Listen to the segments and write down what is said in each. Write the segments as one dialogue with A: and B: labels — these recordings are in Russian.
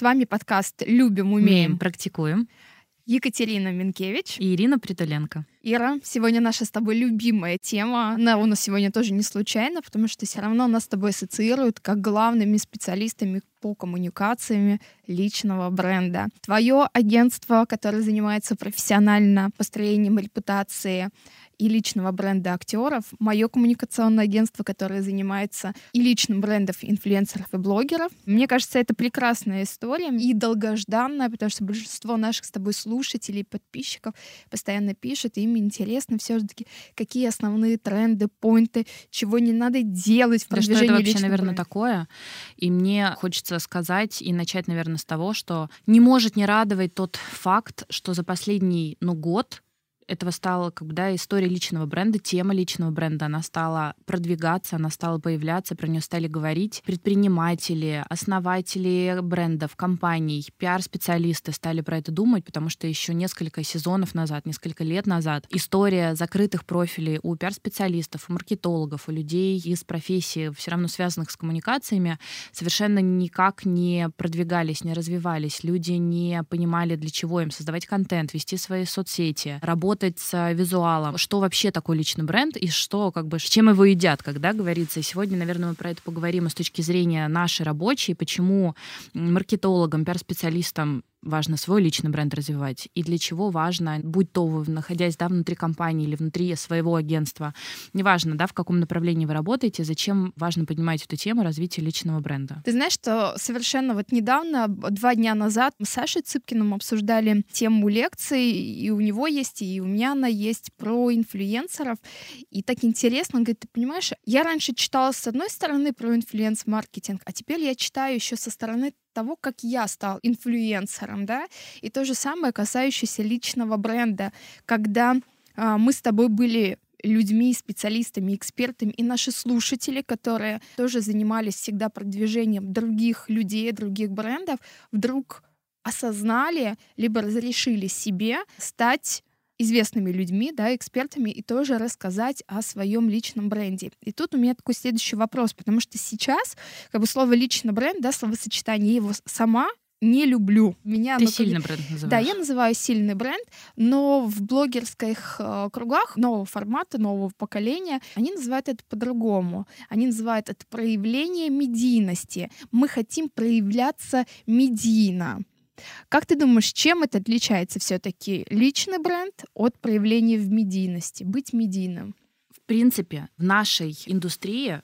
A: С вами подкаст «Любим, умеем,
B: практикуем».
A: Екатерина Минкевич
B: и Ирина Притуленко.
A: Ира, сегодня наша с тобой любимая тема. Она у нас сегодня тоже не случайно, потому что все равно нас с тобой ассоциируют как главными специалистами по коммуникациями личного бренда. Твое агентство, которое занимается профессионально построением репутации, и личного бренда актеров, мое коммуникационное агентство, которое занимается и личным брендом инфлюенсеров и блогеров. Мне кажется, это прекрасная история и долгожданная, потому что большинство наших с тобой слушателей, подписчиков постоянно пишут, и им интересно все-таки, какие основные тренды, поинты, чего не надо делать в продвижении да,
B: что это
A: вообще,
B: наверное,
A: бренда.
B: такое. И мне хочется сказать и начать, наверное, с того, что не может не радовать тот факт, что за последний ну, год этого стала как бы, да, история личного бренда, тема личного бренда, она стала продвигаться, она стала появляться, про нее стали говорить предприниматели, основатели брендов, компаний, пиар-специалисты стали про это думать, потому что еще несколько сезонов назад, несколько лет назад история закрытых профилей у пиар-специалистов, у маркетологов, у людей из профессии, все равно связанных с коммуникациями, совершенно никак не продвигались, не развивались. Люди не понимали, для чего им создавать контент, вести свои соцсети, работать работать с визуалом, что вообще такое личный бренд и что, как бы, с чем его едят, когда говорится. И сегодня, наверное, мы про это поговорим с точки зрения нашей рабочей, почему маркетологам, пиар-специалистам важно свой личный бренд развивать, и для чего важно, будь то вы, находясь да, внутри компании или внутри своего агентства, неважно, да, в каком направлении вы работаете, зачем важно поднимать эту тему развития личного бренда.
A: Ты знаешь, что совершенно вот недавно, два дня назад, мы с Сашей Цыпкиным обсуждали тему лекции, и у него есть, и у меня она есть про инфлюенсеров, и так интересно, он говорит, ты понимаешь, я раньше читала с одной стороны про influence-маркетинг, а теперь я читаю еще со стороны того, как я стал инфлюенсером, да, и то же самое касающееся личного бренда, когда а, мы с тобой были людьми, специалистами, экспертами, и наши слушатели, которые тоже занимались всегда продвижением других людей, других брендов, вдруг осознали, либо разрешили себе стать известными людьми, да, экспертами, и тоже рассказать о своем личном бренде. И тут у меня такой следующий вопрос, потому что сейчас как бы слово личный бренд, да, словосочетание, я его сама не люблю.
B: Меня Ты сильный бренд называешь.
A: Да, я называю сильный бренд, но в блогерских э, кругах нового формата, нового поколения, они называют это по-другому. Они называют это проявление медийности. Мы хотим проявляться медийно. Как ты думаешь, чем это отличается все-таки личный бренд от проявления в медийности, быть медийным?
B: В принципе, в нашей индустрии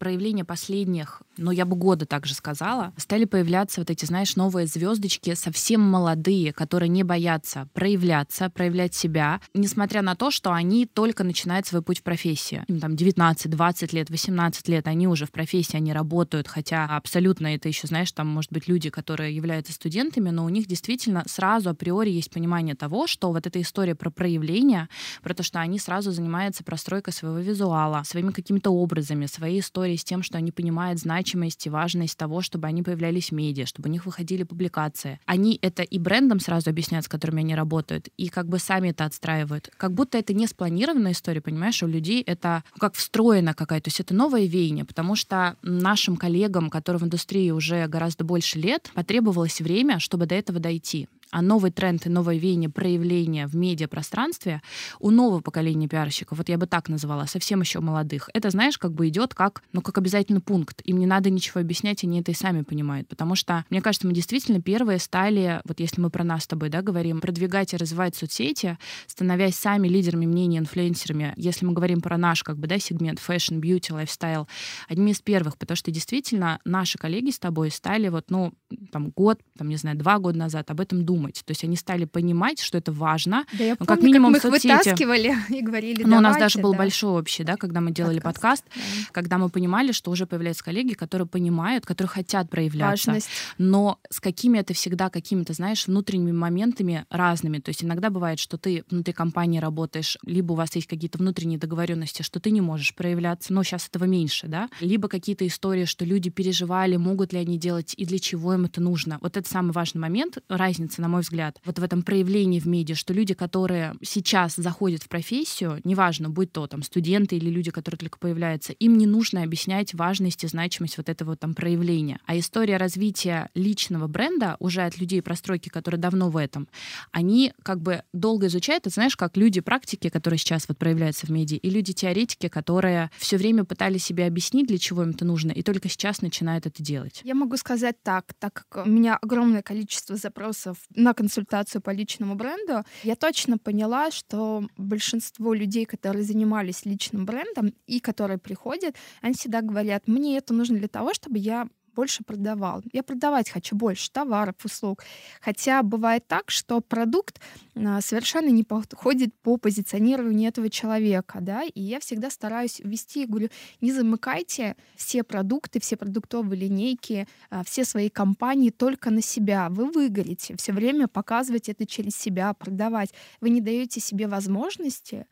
B: проявления последних но я бы года также сказала, стали появляться вот эти, знаешь, новые звездочки, совсем молодые, которые не боятся проявляться, проявлять себя, несмотря на то, что они только начинают свой путь в профессии. Им там 19, 20 лет, 18 лет, они уже в профессии, они работают, хотя абсолютно это еще, знаешь, там, может быть, люди, которые являются студентами, но у них действительно сразу априори есть понимание того, что вот эта история про проявление, про то, что они сразу занимаются простройкой своего визуала, своими какими-то образами, своей историей с тем, что они понимают значимость и важность того, чтобы они появлялись в медиа, чтобы у них выходили публикации. Они это и брендом сразу объясняют, с которыми они работают, и как бы сами это отстраивают. Как будто это не спланированная история, понимаешь, у людей это как встроена какая-то, то есть это новое веяние, потому что нашим коллегам, которые в индустрии уже гораздо больше лет, потребовалось время, чтобы до этого дойти а новый тренд и новое веяние проявления в медиапространстве у нового поколения пиарщиков, вот я бы так называла, совсем еще молодых, это, знаешь, как бы идет как, ну, как обязательный пункт. Им не надо ничего объяснять, они это и сами понимают. Потому что, мне кажется, мы действительно первые стали, вот если мы про нас с тобой, да, говорим, продвигать и развивать соцсети, становясь сами лидерами мнений, инфлюенсерами. Если мы говорим про наш, как бы, да, сегмент fashion, beauty, lifestyle, одними из первых, потому что действительно наши коллеги с тобой стали вот, ну, там, год, там, не знаю, два года назад об этом думать думать. То есть они стали понимать, что это важно.
A: Да, я ну, помню, как минимум как мы их вытаскивали и говорили,
B: Но у нас даже был да. большой общий, да, когда мы делали подкаст, подкаст да. когда мы понимали, что уже появляются коллеги, которые понимают, которые хотят проявляться.
A: Важность.
B: Но с какими это всегда какими-то, знаешь, внутренними моментами разными. То есть иногда бывает, что ты внутри компании работаешь, либо у вас есть какие-то внутренние договоренности, что ты не можешь проявляться, но сейчас этого меньше, да, либо какие-то истории, что люди переживали, могут ли они делать и для чего им это нужно. Вот это самый важный момент, разница, на мой взгляд, вот в этом проявлении в медиа, что люди, которые сейчас заходят в профессию, неважно, будь то там студенты или люди, которые только появляются, им не нужно объяснять важность и значимость вот этого там проявления. А история развития личного бренда уже от людей простройки, которые давно в этом, они как бы долго изучают, это знаешь, как люди практики, которые сейчас вот проявляются в медиа, и люди теоретики, которые все время пытались себе объяснить, для чего им это нужно, и только сейчас начинают это делать.
A: Я могу сказать так, так как у меня огромное количество запросов на консультацию по личному бренду, я точно поняла, что большинство людей, которые занимались личным брендом и которые приходят, они всегда говорят, мне это нужно для того, чтобы я больше продавал. Я продавать хочу больше товаров, услуг. Хотя бывает так, что продукт а, совершенно не подходит по позиционированию этого человека, да, и я всегда стараюсь ввести, говорю, не замыкайте все продукты, все продуктовые линейки, а, все свои компании только на себя. Вы выгорите, все время показывать это через себя, продавать. Вы не даете себе возможности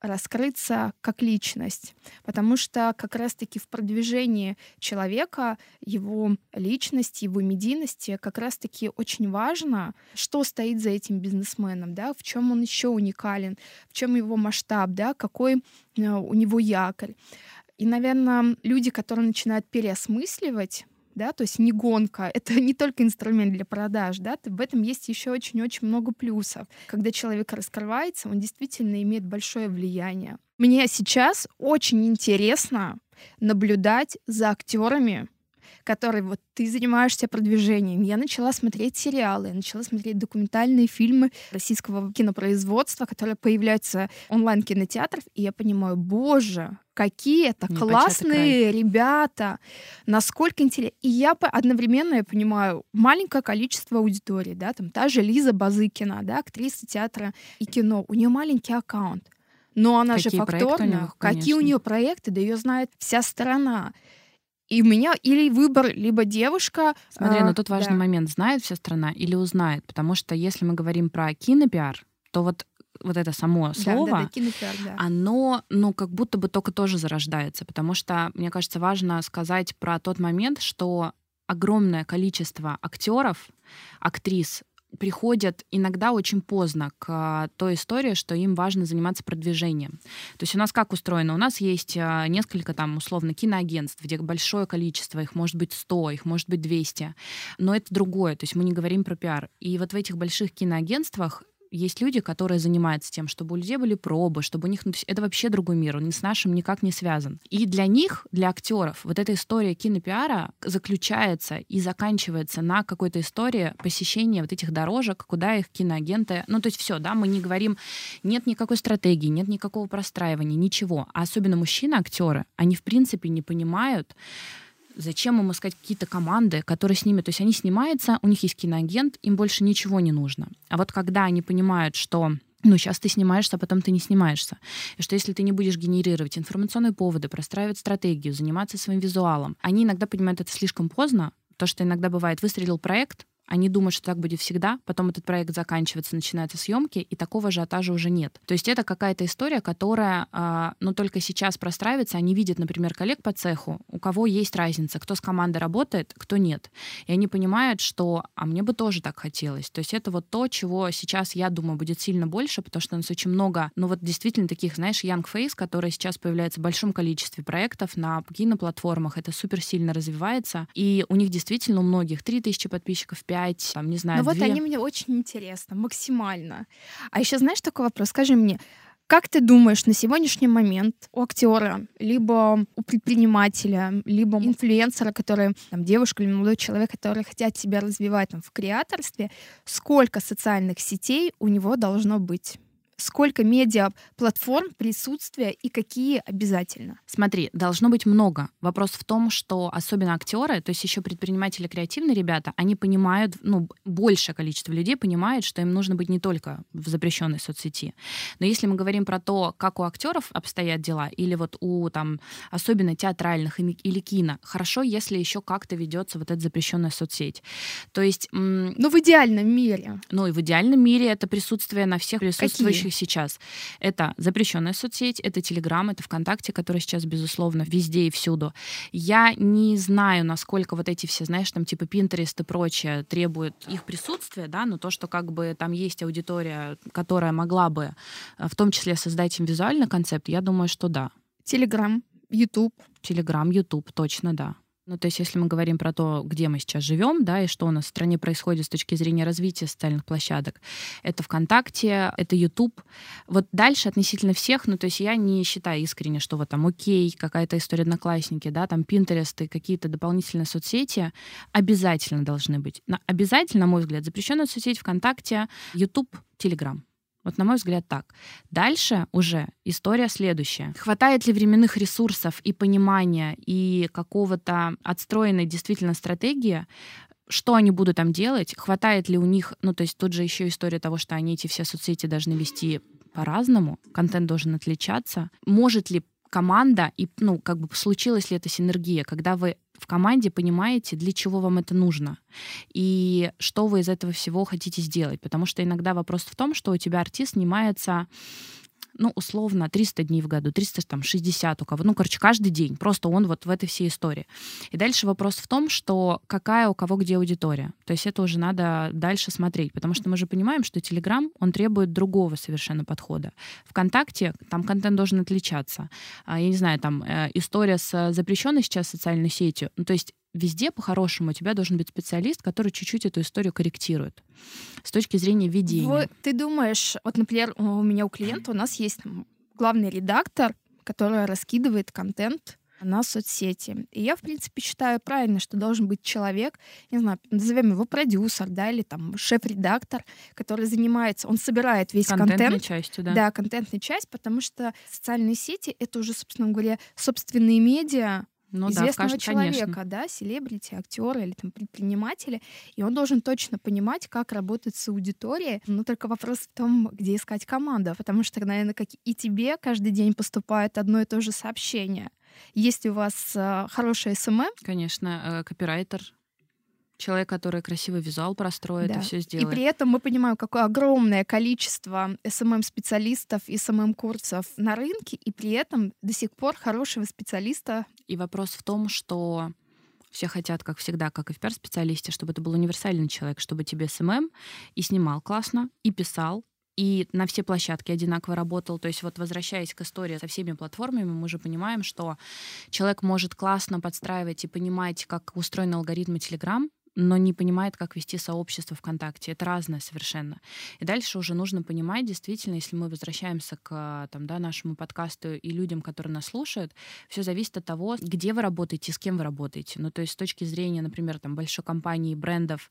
A: раскрыться как личность, потому что как раз-таки в продвижении человека, его личности, его медийности как раз-таки очень важно, что стоит за этим бизнесменом, да, в чем он еще уникален, в чем его масштаб, да, какой э, у него якорь. И, наверное, люди, которые начинают переосмысливать да, то есть не гонка, это не только инструмент для продаж, да, в этом есть еще очень-очень много плюсов. Когда человек раскрывается, он действительно имеет большое влияние. Мне сейчас очень интересно наблюдать за актерами, который вот ты занимаешься продвижением. Я начала смотреть сериалы, я начала смотреть документальные фильмы российского кинопроизводства, которые появляются онлайн-кинотеатров, и я понимаю, боже, какие это классные ребята, насколько интересно. И я одновременно я понимаю маленькое количество аудитории, да, там та же Лиза Базыкина, да, актриса театра и кино, у нее маленький аккаунт, но она какие же факторная. Какие у нее проекты, да ее знает вся страна. И у меня или выбор, либо девушка.
B: Смотри, а, но тут важный да. момент, знает вся страна или узнает, потому что если мы говорим про кинопиар, то вот вот это само слово, да, да, да, кинопиар, да. оно, ну, как будто бы только тоже зарождается, потому что, мне кажется, важно сказать про тот момент, что огромное количество актеров, актрис приходят иногда очень поздно к а, той истории, что им важно заниматься продвижением. То есть у нас как устроено? У нас есть а, несколько там условно киноагентств, где большое количество, их может быть 100, их может быть 200, но это другое, то есть мы не говорим про пиар. И вот в этих больших киноагентствах есть люди, которые занимаются тем, чтобы у людей были пробы, чтобы у них... Ну, это вообще другой мир, он с нашим никак не связан. И для них, для актеров, вот эта история кинопиара заключается и заканчивается на какой-то истории посещения вот этих дорожек, куда их киноагенты... Ну, то есть все, да, мы не говорим, нет никакой стратегии, нет никакого простраивания, ничего. А особенно мужчины-актеры, они в принципе не понимают, Зачем им искать какие-то команды, которые с ними... То есть они снимаются, у них есть киноагент, им больше ничего не нужно. А вот когда они понимают, что ну, сейчас ты снимаешься, а потом ты не снимаешься. И что если ты не будешь генерировать информационные поводы, простраивать стратегию, заниматься своим визуалом, они иногда понимают это слишком поздно, то, что иногда бывает, выстрелил проект, они думают, что так будет всегда, потом этот проект заканчивается, начинаются съемки, и такого ажиотажа уже нет. То есть это какая-то история, которая, э, ну, только сейчас простраивается. Они видят, например, коллег по цеху, у кого есть разница, кто с командой работает, кто нет. И они понимают, что, а мне бы тоже так хотелось. То есть это вот то, чего сейчас, я думаю, будет сильно больше, потому что у нас очень много, ну, вот действительно таких, знаешь, young face, которые сейчас появляются в большом количестве проектов на киноплатформах. Это супер сильно развивается. И у них действительно у многих 3000 подписчиков, 5 5, там, не знаю,
A: Ну вот они мне очень интересны, максимально. А еще знаешь такой вопрос? Скажи мне, как ты думаешь, на сегодняшний момент у актера, либо у предпринимателя, либо инфлюенсера, который, там, девушка или молодой человек, который хотят себя развивать там, в креаторстве, сколько социальных сетей у него должно быть? Сколько медиа-платформ присутствия и какие обязательно?
B: Смотри, должно быть много. Вопрос в том, что особенно актеры, то есть еще предприниматели, креативные ребята, они понимают, ну, большее количество людей понимают, что им нужно быть не только в запрещенной соцсети. Но если мы говорим про то, как у актеров обстоят дела, или вот у там особенно театральных или кино, хорошо, если еще как-то ведется вот эта запрещенная соцсеть. То есть...
A: Ну, в идеальном мире.
B: Ну, и в идеальном мире это присутствие на всех присутствующих их сейчас. Это запрещенная соцсеть, это Телеграм, это ВКонтакте, который сейчас, безусловно, везде и всюду. Я не знаю, насколько вот эти все, знаешь, там типа Pinterest и прочее требуют их присутствия, да, но то, что как бы там есть аудитория, которая могла бы э, в том числе создать им визуальный концепт, я думаю, что да.
A: Телеграм, YouTube.
B: Телеграм, YouTube, точно да. Ну, то есть, если мы говорим про то, где мы сейчас живем, да, и что у нас в стране происходит с точки зрения развития социальных площадок, это ВКонтакте, это YouTube. Вот дальше относительно всех, ну, то есть я не считаю искренне, что вот там окей, какая-то история одноклассники, да, там Pinterest и какие-то дополнительные соцсети обязательно должны быть. Обязательно, на мой взгляд, запрещенная соцсеть ВКонтакте, YouTube, Telegram. Вот, на мой взгляд, так. Дальше уже история следующая. Хватает ли временных ресурсов и понимания, и какого-то отстроенной действительно стратегии, что они будут там делать, хватает ли у них, ну, то есть тут же еще история того, что они эти все соцсети должны вести по-разному, контент должен отличаться. Может ли команда, и, ну, как бы случилась ли эта синергия, когда вы в команде понимаете, для чего вам это нужно и что вы из этого всего хотите сделать. Потому что иногда вопрос в том, что у тебя артист снимается ну, условно, 300 дней в году, 360 у кого, ну, короче, каждый день. Просто он вот в этой всей истории. И дальше вопрос в том, что какая у кого где аудитория. То есть это уже надо дальше смотреть, потому что мы же понимаем, что Telegram, он требует другого совершенно подхода. ВКонтакте там контент должен отличаться. А, я не знаю, там э, история с запрещенной сейчас социальной сетью. Ну, то есть везде по-хорошему у тебя должен быть специалист, который чуть-чуть эту историю корректирует с точки зрения ведения. Вот,
A: ты думаешь, вот, например, у меня у клиента у нас есть главный редактор, который раскидывает контент на соцсети. И я, в принципе, считаю правильно, что должен быть человек, не знаю, назовем его продюсер, да, или там шеф-редактор, который занимается, он собирает весь контент.
B: частью, да.
A: Да, контентная часть, потому что социальные сети — это уже, собственно говоря, собственные медиа, ну, известного да, человека, конечно. да, селебрити, актера или там предпринимателя, и он должен точно понимать, как работать с аудиторией. Но только вопрос в том, где искать команду, потому что, наверное, как и тебе каждый день поступает одно и то же сообщение. Есть у вас э, хорошая SMM?
B: Конечно, э, копирайтер, человек, который красивый визуал простроит да. и все сделает.
A: И при этом мы понимаем, какое огромное количество SMM-специалистов и SMM-курсов на рынке, и при этом до сих пор хорошего специалиста.
B: И вопрос в том, что все хотят, как всегда, как и в пиар-специалисте, чтобы это был универсальный человек, чтобы тебе SMM и снимал классно, и писал, и на все площадки одинаково работал. То есть вот возвращаясь к истории со всеми платформами, мы уже понимаем, что человек может классно подстраивать и понимать, как устроен алгоритм Telegram, но не понимает, как вести сообщество ВКонтакте. Это разное совершенно. И дальше уже нужно понимать, действительно, если мы возвращаемся к там, да, нашему подкасту и людям, которые нас слушают, все зависит от того, где вы работаете, с кем вы работаете. Ну, то есть с точки зрения, например, там, большой компании, брендов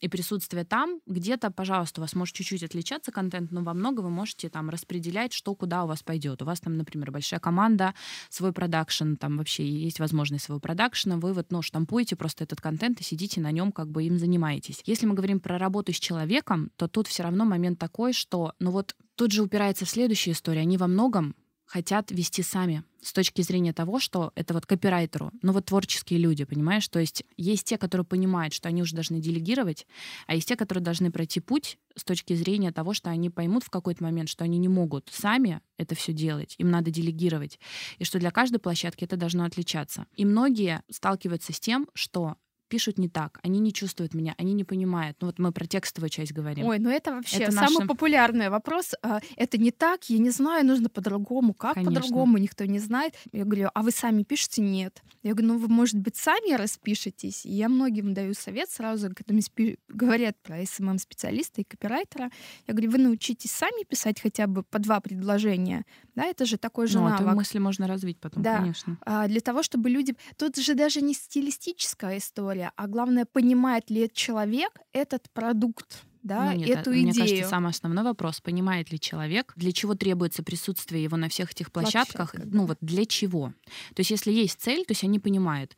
B: и присутствие там, где-то, пожалуйста, у вас может чуть-чуть отличаться контент, но во много вы можете там распределять, что куда у вас пойдет. У вас там, например, большая команда, свой продакшн, там вообще есть возможность своего продакшна, вы вот, ну, штампуете просто этот контент и сидите на нем, как бы им занимаетесь. Если мы говорим про работу с человеком, то тут все равно момент такой, что, ну вот, тут же упирается в следующую историю. Они во многом хотят вести сами с точки зрения того, что это вот копирайтеру, ну вот творческие люди, понимаешь? То есть есть те, которые понимают, что они уже должны делегировать, а есть те, которые должны пройти путь с точки зрения того, что они поймут в какой-то момент, что они не могут сами это все делать, им надо делегировать, и что для каждой площадки это должно отличаться. И многие сталкиваются с тем, что пишут не так, они не чувствуют меня, они не понимают. Ну вот мы про текстовую часть говорим.
A: Ой, ну это вообще это самый наша... популярный вопрос. А, это не так, я не знаю, нужно по-другому. Как по-другому, никто не знает. Я говорю, а вы сами пишете? Нет. Я говорю, ну вы, может быть, сами распишетесь. И я многим даю совет сразу, когда мне говорят про SMM-специалиста и копирайтера. Я говорю, вы научитесь сами писать хотя бы по два предложения. Да, это же такой же ну, навык.
B: Эту мысли можно развить потом,
A: да.
B: конечно.
A: А, для того, чтобы люди... Тут же даже не стилистическая история, история, а главное, понимает ли человек этот продукт да, ну, нет, эту
B: мне
A: идею.
B: Мне кажется, самый основной вопрос, понимает ли человек, для чего требуется присутствие его на всех этих площадках, Площадка, ну да. вот для чего. То есть если есть цель, то есть они понимают,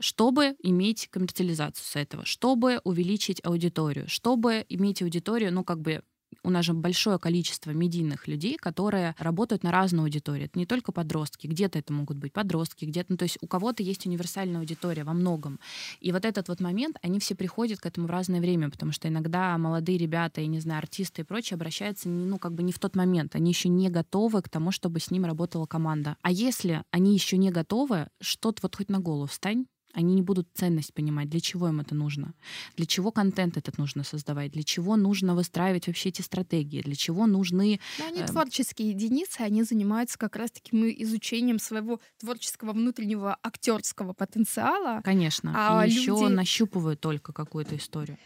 B: чтобы иметь коммерциализацию с этого, чтобы увеличить аудиторию, чтобы иметь аудиторию, ну как бы у нас же большое количество медийных людей, которые работают на разную аудиторию. Это не только подростки, где-то это могут быть подростки, где-то, ну, то есть у кого-то есть универсальная аудитория во многом. И вот этот вот момент, они все приходят к этому в разное время, потому что иногда молодые ребята, я не знаю, артисты и прочее обращаются, ну, как бы не в тот момент, они еще не готовы к тому, чтобы с ним работала команда. А если они еще не готовы, что-то вот хоть на голову встань, они не будут ценность понимать, для чего им это нужно, для чего контент этот нужно создавать, для чего нужно выстраивать вообще эти стратегии, для чего нужны...
A: Но они э... творческие единицы, они занимаются как раз-таки изучением своего творческого внутреннего актерского потенциала.
B: Конечно. А и люди... еще нащупывают только какую-то историю.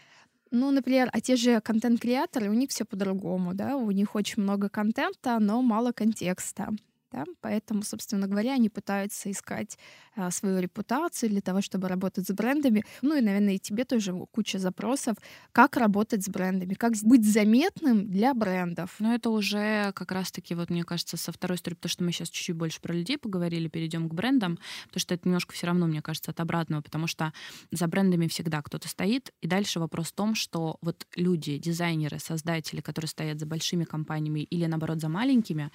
A: Ну, например, а те же контент-креаторы, у них все по-другому, да, у них очень много контента, но мало контекста. Да? Поэтому, собственно говоря, они пытаются искать а, свою репутацию для того, чтобы работать с брендами. Ну и, наверное, и тебе тоже куча запросов, как работать с брендами, как быть заметным для брендов.
B: Но это уже как раз-таки, вот мне кажется, со второй стороны, потому что мы сейчас чуть-чуть больше про людей поговорили, перейдем к брендам, потому что это немножко все равно, мне кажется, от обратного, потому что за брендами всегда кто-то стоит. И дальше вопрос в том, что вот люди, дизайнеры, создатели, которые стоят за большими компаниями или, наоборот, за маленькими,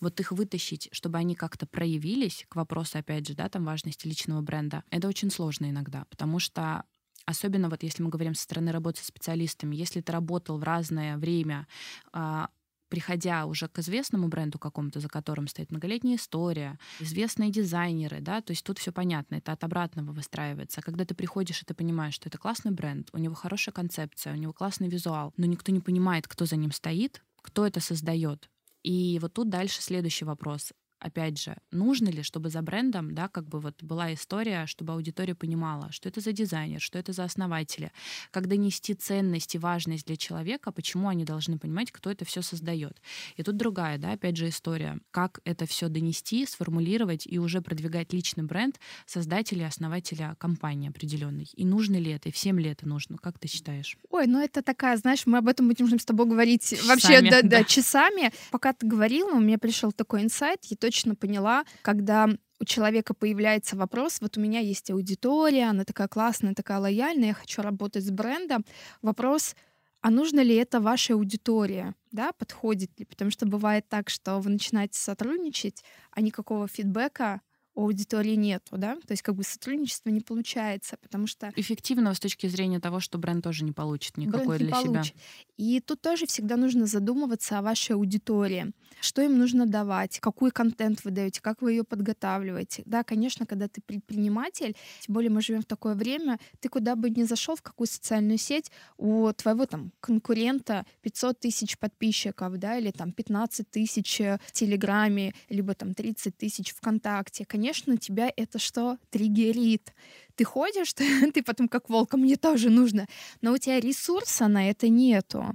B: вот их вытащить вытащить, чтобы они как-то проявились, к вопросу, опять же, да, там важности личного бренда, это очень сложно иногда, потому что особенно вот если мы говорим со стороны работы с специалистами, если ты работал в разное время, а, приходя уже к известному бренду какому-то, за которым стоит многолетняя история, известные дизайнеры, да, то есть тут все понятно, это от обратного выстраивается. А когда ты приходишь и ты понимаешь, что это классный бренд, у него хорошая концепция, у него классный визуал, но никто не понимает, кто за ним стоит, кто это создает, и вот тут дальше следующий вопрос опять же, нужно ли, чтобы за брендом, да, как бы вот была история, чтобы аудитория понимала, что это за дизайнер, что это за основатели, как донести ценность и важность для человека, почему они должны понимать, кто это все создает. И тут другая, да, опять же, история, как это все донести, сформулировать и уже продвигать личный бренд создателя, основателя компании определенной. И нужно ли это, и всем ли это нужно? Как ты считаешь?
A: Ой, ну это такая, знаешь, мы об этом будем с тобой говорить часами, вообще да, да, да. часами. Пока ты говорила, у меня пришел такой инсайт, и то, точно поняла, когда у человека появляется вопрос, вот у меня есть аудитория, она такая классная, такая лояльная, я хочу работать с брендом. Вопрос, а нужно ли это вашей аудитории, да, подходит ли? Потому что бывает так, что вы начинаете сотрудничать, а никакого фидбэка аудитории нету, да, то есть как бы сотрудничество не получается, потому что...
B: Эффективного с точки зрения того, что бренд тоже не получит никакой бренд для получит. себя.
A: И тут тоже всегда нужно задумываться о вашей аудитории, что им нужно давать, какой контент вы даете, как вы ее подготавливаете. Да, конечно, когда ты предприниматель, тем более мы живем в такое время, ты куда бы ни зашел, в какую социальную сеть, у твоего там конкурента 500 тысяч подписчиков, да, или там 15 тысяч в Телеграме, либо там 30 тысяч ВКонтакте. Конечно, конечно, тебя это что? Триггерит. Ты ходишь, ты, ты потом как волк, мне тоже нужно. Но у тебя ресурса на это нету.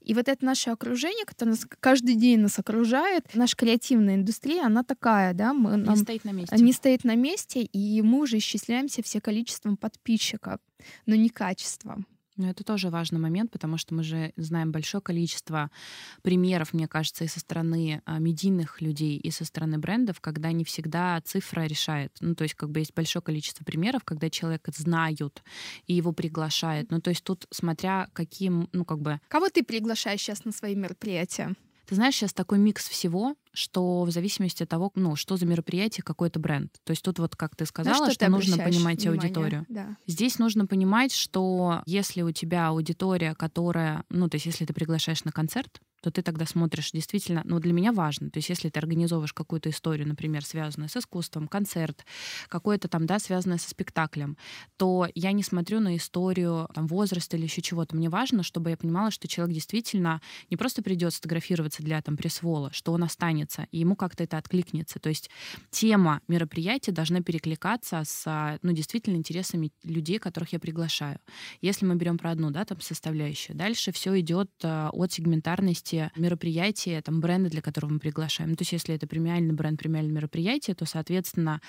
A: И вот это наше окружение, которое нас каждый день нас окружает, наша креативная индустрия, она такая, да,
B: мы, не нам, стоит на месте.
A: Не стоит на месте, и мы уже исчисляемся все количеством подписчиков, но не качеством.
B: Но это тоже важный момент, потому что мы же знаем большое количество примеров, мне кажется, и со стороны а, медийных людей, и со стороны брендов, когда не всегда цифра решает. Ну, то есть как бы есть большое количество примеров, когда человека знают и его приглашают. Ну, то есть тут смотря каким, ну, как бы...
A: Кого ты приглашаешь сейчас на свои мероприятия?
B: Ты знаешь, сейчас такой микс всего, что в зависимости от того, ну, что за мероприятие, какой-то бренд. То есть тут вот, как ты сказала, что, что ты нужно понимать внимание? аудиторию.
A: Да.
B: Здесь нужно понимать, что если у тебя аудитория, которая, ну, то есть если ты приглашаешь на концерт, то ты тогда смотришь действительно, ну, для меня важно. То есть если ты организовываешь какую-то историю, например, связанную с искусством, концерт, какое-то там, да, связанное со спектаклем, то я не смотрю на историю там, возраста или еще чего-то. Мне важно, чтобы я понимала, что человек действительно не просто придет сфотографироваться для там пресс-вола, что он останется, и ему как-то это откликнется. То есть тема мероприятия должна перекликаться с, ну, действительно интересами людей, которых я приглашаю. Если мы берем про одну, да, там составляющую, дальше все идет э, от сегментарности есть мероприятия, там бренды, для которых мы приглашаем. Ну, то есть если это премиальный бренд, премиальное мероприятие, то, соответственно,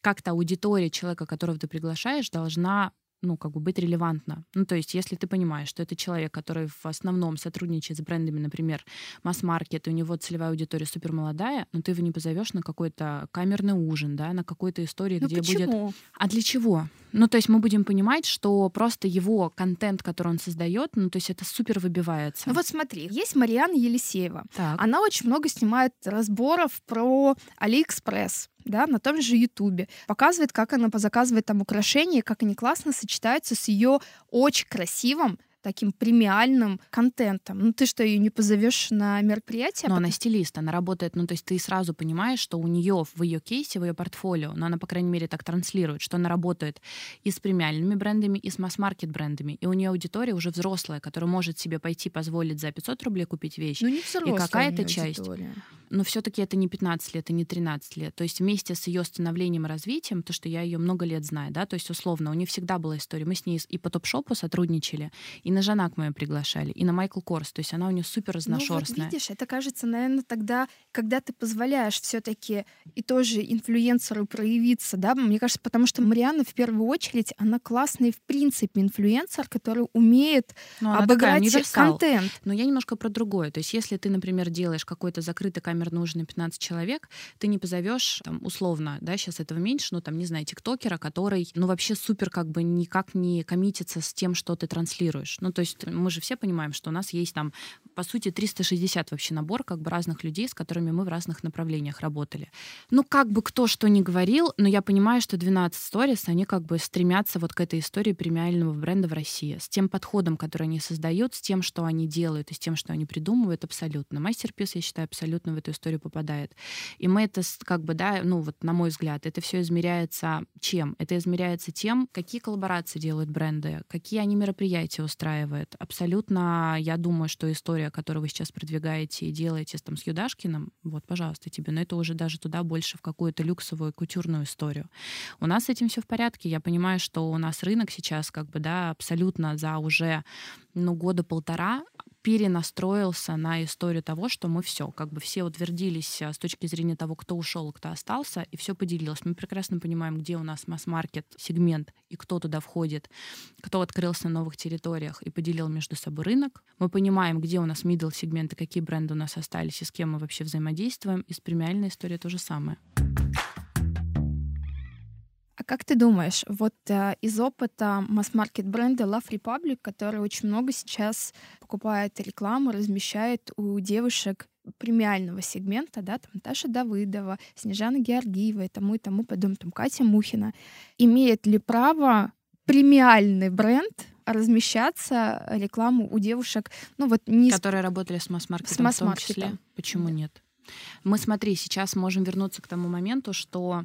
B: как-то аудитория человека, которого ты приглашаешь, должна ну, как бы быть релевантна. Ну, то есть, если ты понимаешь, что это человек, который в основном сотрудничает с брендами, например, масс-маркет, и у него целевая аудитория супер молодая, но ты его не позовешь на какой-то камерный ужин, да, на какой-то истории,
A: ну,
B: где
A: почему?
B: будет... А для чего? Ну, то есть мы будем понимать, что просто его контент, который он создает, ну, то есть это супер выбивается.
A: Ну вот смотри, есть Марьяна Елисеева.
B: Так.
A: Она очень много снимает разборов про Алиэкспресс да, на том же Ютубе. Показывает, как она заказывает там украшения, как они классно сочетаются с ее очень красивым таким премиальным контентом. Ну ты что, ее не позовешь на мероприятие?
B: Но она стилист, она работает, ну то есть ты сразу понимаешь, что у нее в ее кейсе, в ее портфолио, но она, по крайней мере, так транслирует, что она работает и с премиальными брендами, и с масс-маркет брендами. И у нее аудитория уже взрослая, которая может себе пойти позволить за 500 рублей купить вещь.
A: Ну не взрослая
B: И какая-то часть. Но все-таки это не 15 лет, и не 13 лет. То есть вместе с ее становлением и развитием, то, что я ее много лет знаю, да, то есть условно, у нее всегда была история. Мы с ней и по топ-шопу сотрудничали, и на Жанак мы ее приглашали, и на Майкл Корс. То есть она у нее супер разношерстная.
A: Ну, вот видишь, это кажется, наверное, тогда, когда ты позволяешь все-таки и тоже инфлюенсеру проявиться, да, мне кажется, потому что Марианна в первую очередь, она классный в принципе инфлюенсер, который умеет
B: Но такая
A: обыграть контент.
B: Но я немножко про другое. То есть, если ты, например, делаешь какой-то закрытый камер нужный 15 человек, ты не позовешь, там, условно, да, сейчас этого меньше, но там, не знаю, тиктокера, который, ну, вообще супер как бы никак не коммитится с тем, что ты транслируешь. Ну, то есть мы же все понимаем, что у нас есть там, по сути, 360 вообще набор как бы разных людей, с которыми мы в разных направлениях работали. Ну, как бы кто что ни говорил, но я понимаю, что 12 Stories, они как бы стремятся вот к этой истории премиального бренда в России. С тем подходом, который они создают, с тем, что они делают, и с тем, что они придумывают, абсолютно. Мастерпис, я считаю, абсолютно в эту историю попадает. И мы это как бы, да, ну вот на мой взгляд, это все измеряется чем? Это измеряется тем, какие коллаборации делают бренды, какие они мероприятия устраивают. Абсолютно, я думаю, что история, которую вы сейчас продвигаете и делаете там с Юдашкиным, вот, пожалуйста, тебе, но это уже даже туда больше в какую-то люксовую кутюрную историю. У нас с этим все в порядке. Я понимаю, что у нас рынок сейчас как бы, да, абсолютно за уже, ну, года полтора перенастроился на историю того, что мы все, как бы все утвердились а, с точки зрения того, кто ушел, кто остался, и все поделилось. Мы прекрасно понимаем, где у нас масс-маркет сегмент и кто туда входит, кто открылся на новых территориях и поделил между собой рынок. Мы понимаем, где у нас middle сегмент и какие бренды у нас остались и с кем мы вообще взаимодействуем. И с премиальной историей то же самое.
A: А как ты думаешь, вот э, из опыта масс-маркет бренда Love Republic, который очень много сейчас покупает рекламу, размещает у девушек премиального сегмента, да, там Наташа Давыдова, Снежана Георгиева и тому и тому подобное, там Катя Мухина, имеет ли право премиальный бренд размещаться рекламу у девушек, ну вот не с-
B: Которые работали с масс-маркетом
A: С
B: в том числе. Почему
A: Да.
B: нет? Мы, смотри, сейчас можем вернуться к тому моменту, что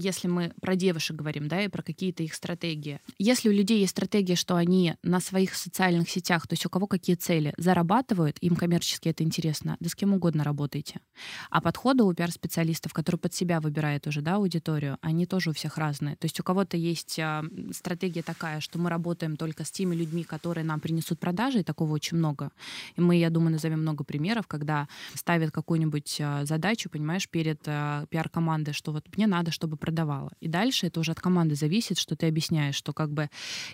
B: если мы про девушек говорим, да, и про какие-то их стратегии. Если у людей есть стратегия, что они на своих социальных сетях, то есть у кого какие цели, зарабатывают, им коммерчески это интересно, да с кем угодно работаете. А подходы у пиар-специалистов, которые под себя выбирают уже, да, аудиторию, они тоже у всех разные. То есть у кого-то есть а, стратегия такая, что мы работаем только с теми людьми, которые нам принесут продажи, и такого очень много. И мы, я думаю, назовем много примеров, когда ставят какую-нибудь а, задачу, понимаешь, перед а, пиар-командой, что вот мне надо, чтобы продавала. И дальше это уже от команды зависит, что ты объясняешь, что как бы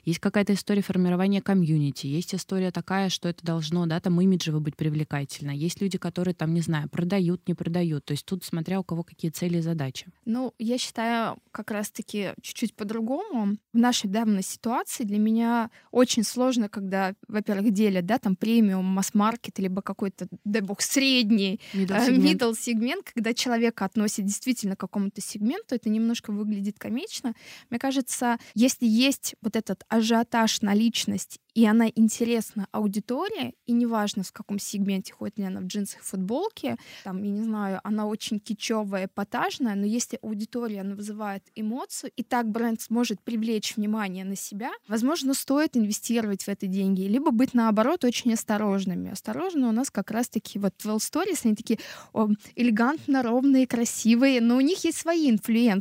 B: есть какая-то история формирования комьюнити, есть история такая, что это должно, да, там имиджево быть привлекательно. Есть люди, которые там, не знаю, продают, не продают. То есть тут смотря у кого какие цели и задачи.
A: Ну, я считаю, как раз-таки чуть-чуть по-другому. В нашей данной ситуации для меня очень сложно, когда, во-первых, делят, да, там премиум, масс-маркет, либо какой-то, дай бог, средний
B: Middle
A: э,
B: сегмент.
A: middle сегмент, когда человека относит действительно к какому-то сегменту, это немножко выглядит комично. Мне кажется, если есть вот этот ажиотаж на личность, и она интересна аудитории, и неважно, в каком сегменте, ходит ли она в джинсах и футболке, там, я не знаю, она очень кичевая, эпатажная, но если аудитория, она вызывает эмоцию, и так бренд сможет привлечь внимание на себя, возможно, стоит инвестировать в это деньги, либо быть, наоборот, очень осторожными. Осторожно у нас как раз-таки вот 12 Stories, они такие о, элегантно, ровные, красивые, но у них есть свои инфлюенсеры.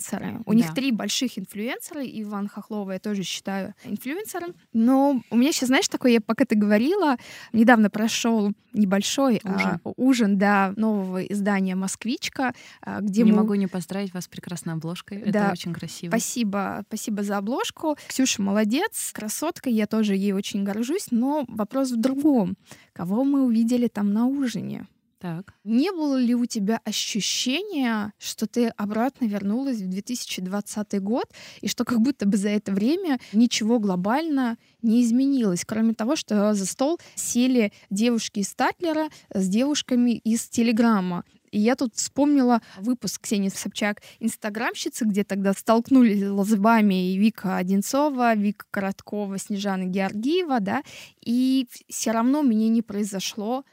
A: У них
B: Да.
A: три больших инфлюенсера, Иван Хохлова я тоже считаю инфлюенсером. Но у меня сейчас, знаешь, такое, я пока ты говорила, недавно прошел небольшой а,
B: Ужин.
A: ужин да, нового издания «Москвичка», а, где
B: не
A: мы
B: могу не поздравить вас с прекрасной обложкой. Это
A: Да.
B: очень красиво.
A: Спасибо, спасибо за обложку. Ксюша молодец, красотка, я тоже ей очень горжусь, но вопрос в другом. Кого мы увидели там на ужине?
B: Так.
A: Не было ли у тебя ощущения, что ты обратно вернулась в 2020 год, и что как будто бы за это время ничего глобально не изменилось, кроме того, что за стол сели девушки из Татлера с девушками из Телеграма. И я тут вспомнила выпуск Ксении Собчак, инстаграмщицы, где тогда столкнулись лозыбами и Вика Одинцова, Вика Короткова, Снежана Георгиева, да, и все равно мне не произошло,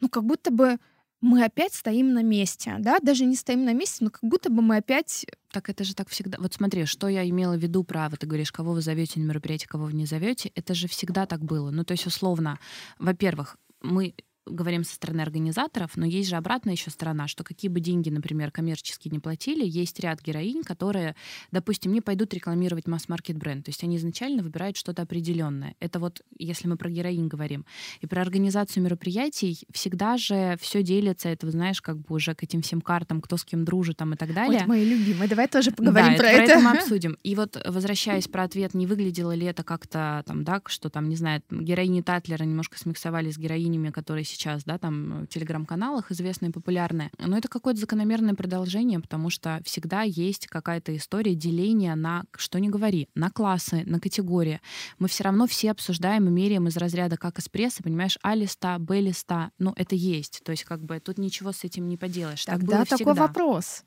A: ну, как будто бы мы опять стоим на месте, да, даже не стоим на месте, но как будто бы мы опять...
B: Так это же так всегда. Вот смотри, что я имела в виду про, вот ты говоришь, кого вы зовете на мероприятие, кого вы не зовете, это же всегда так было. Ну, то есть, условно, во-первых, мы говорим со стороны организаторов, но есть же обратная еще сторона, что какие бы деньги, например, коммерческие не платили, есть ряд героинь, которые, допустим, не пойдут рекламировать масс-маркет бренд. То есть они изначально выбирают что-то определенное. Это вот, если мы про героинь говорим. И про организацию мероприятий всегда же все делится, это, знаешь, как бы уже к этим всем картам, кто с кем дружит там и так далее.
A: Вот мои любимые. Давай тоже поговорим
B: да,
A: про
B: это.
A: это.
B: Про это мы обсудим. И вот, возвращаясь про ответ, не выглядело ли это как-то там, да, что там, не знаю, героини Татлера немножко смиксовали с героинями, которые сейчас, да, там в телеграм-каналах известные, популярные. Но это какое-то закономерное продолжение, потому что всегда есть какая-то история деления на, что не говори, на классы, на категории. Мы все равно все обсуждаем и меряем из разряда как из прессы, понимаешь, А листа, Б листа. Ну, это есть. То есть как бы тут ничего с этим не поделаешь.
A: Тогда
B: так
A: такой вопрос.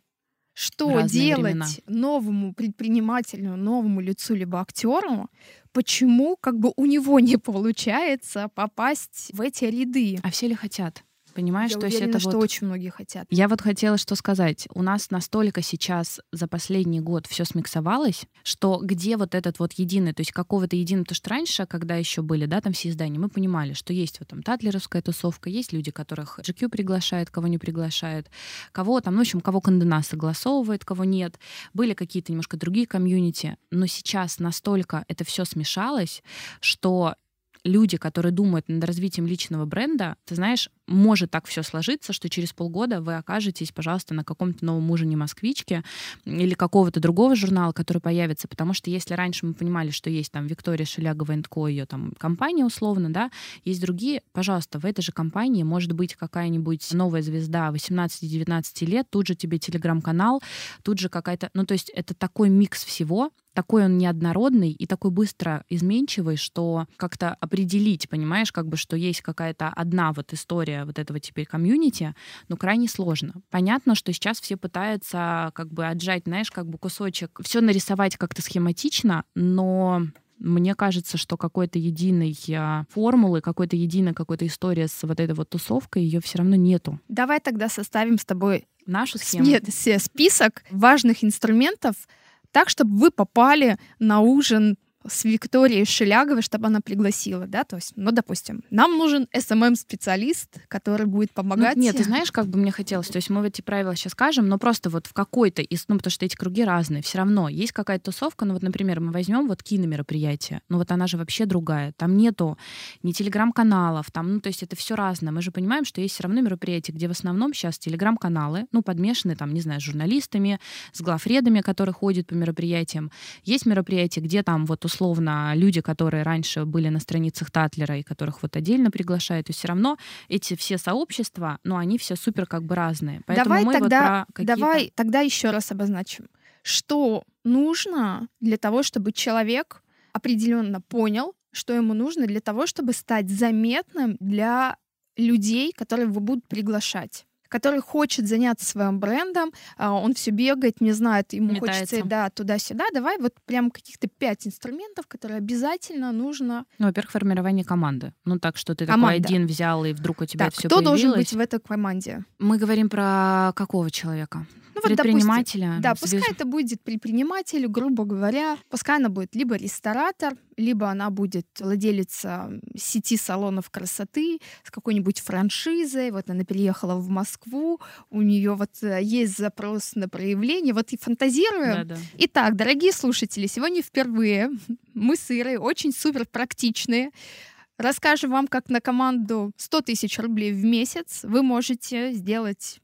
A: Что делать времена. новому предпринимателю, новому лицу либо актеру, почему как бы у него не получается попасть в эти ряды.
B: А все ли хотят? Понимаешь,
A: Я
B: то
A: уверена,
B: есть это
A: что
B: вот...
A: очень многие хотят.
B: Я вот хотела что сказать. У нас настолько сейчас за последний год все смиксовалось, что где вот этот вот единый, то есть какого-то единого, потому что раньше, когда еще были, да, там все издания, мы понимали, что есть вот там татлеровская тусовка, есть люди, которых GQ приглашает, кого не приглашает, кого там, ну, в общем, кого Кандена согласовывает, кого нет. Были какие-то немножко другие комьюнити, но сейчас настолько это все смешалось, что люди, которые думают над развитием личного бренда, ты знаешь, может так все сложиться, что через полгода вы окажетесь, пожалуйста, на каком-то новом ужине москвичке или какого-то другого журнала, который появится, потому что если раньше мы понимали, что есть там Виктория Шелягова Ко, ее там компания условно, да, есть другие, пожалуйста, в этой же компании может быть какая-нибудь новая звезда 18-19 лет, тут же тебе телеграм-канал, тут же какая-то, ну то есть это такой микс всего, такой он неоднородный и такой быстро изменчивый, что как-то определить, понимаешь, как бы, что есть какая-то одна вот история вот этого теперь комьюнити, ну, крайне сложно. Понятно, что сейчас все пытаются как бы отжать, знаешь, как бы кусочек, все нарисовать как-то схематично, но мне кажется, что какой-то единой а, формулы, какой-то единой какой-то история с вот этой вот тусовкой, ее все равно нету.
A: Давай тогда составим с тобой
B: нашу схему.
A: Нет, список важных инструментов, так, чтобы вы попали на ужин с Викторией Шеляговой, чтобы она пригласила, да, то есть, ну, допустим, нам нужен SMM-специалист, который будет помогать.
B: Ну, нет, ты знаешь, как бы мне хотелось, то есть мы эти правила сейчас скажем, но просто вот в какой-то из, ну, потому что эти круги разные, все равно есть какая-то тусовка, ну, вот, например, мы возьмем вот киномероприятие, ну, вот она же вообще другая, там нету ни телеграм-каналов, там, ну, то есть это все разное, мы же понимаем, что есть все равно мероприятия, где в основном сейчас телеграм-каналы, ну, подмешаны там, не знаю, с журналистами, с главредами, которые ходят по мероприятиям, есть мероприятия, где там вот условно, люди, которые раньше были на страницах Татлера и которых вот отдельно приглашают, то все равно эти все сообщества, ну, они все супер как бы разные. Поэтому
A: давай
B: мы
A: тогда,
B: вот про
A: давай тогда еще раз обозначим, что нужно для того, чтобы человек определенно понял, что ему нужно для того, чтобы стать заметным для людей, которые его будут приглашать который хочет заняться своим брендом, а, он все бегает, не знает, ему
B: Метается.
A: хочется да, туда-сюда. Давай вот прям каких-то пять инструментов, которые обязательно нужно.
B: Ну, во-первых, формирование команды. Ну, так что ты
A: Команда.
B: такой один взял, и вдруг у тебя
A: Так,
B: все
A: кто
B: появилось.
A: должен быть в этой команде?
B: Мы говорим про какого человека?
A: Ну, вот,
B: Предпринимателя?
A: допустим, да, пускай это будет предприниматель, грубо говоря. Пускай она будет либо ресторатор, либо она будет владелица сети салонов красоты с какой-нибудь франшизой. Вот она переехала в Москву, у нее вот э, есть запрос на проявление. Вот и фантазируем.
B: Да-да.
A: Итак, дорогие слушатели, сегодня впервые мы с Ирой очень супер практичные. Расскажем вам, как на команду 100 тысяч рублей в месяц вы можете сделать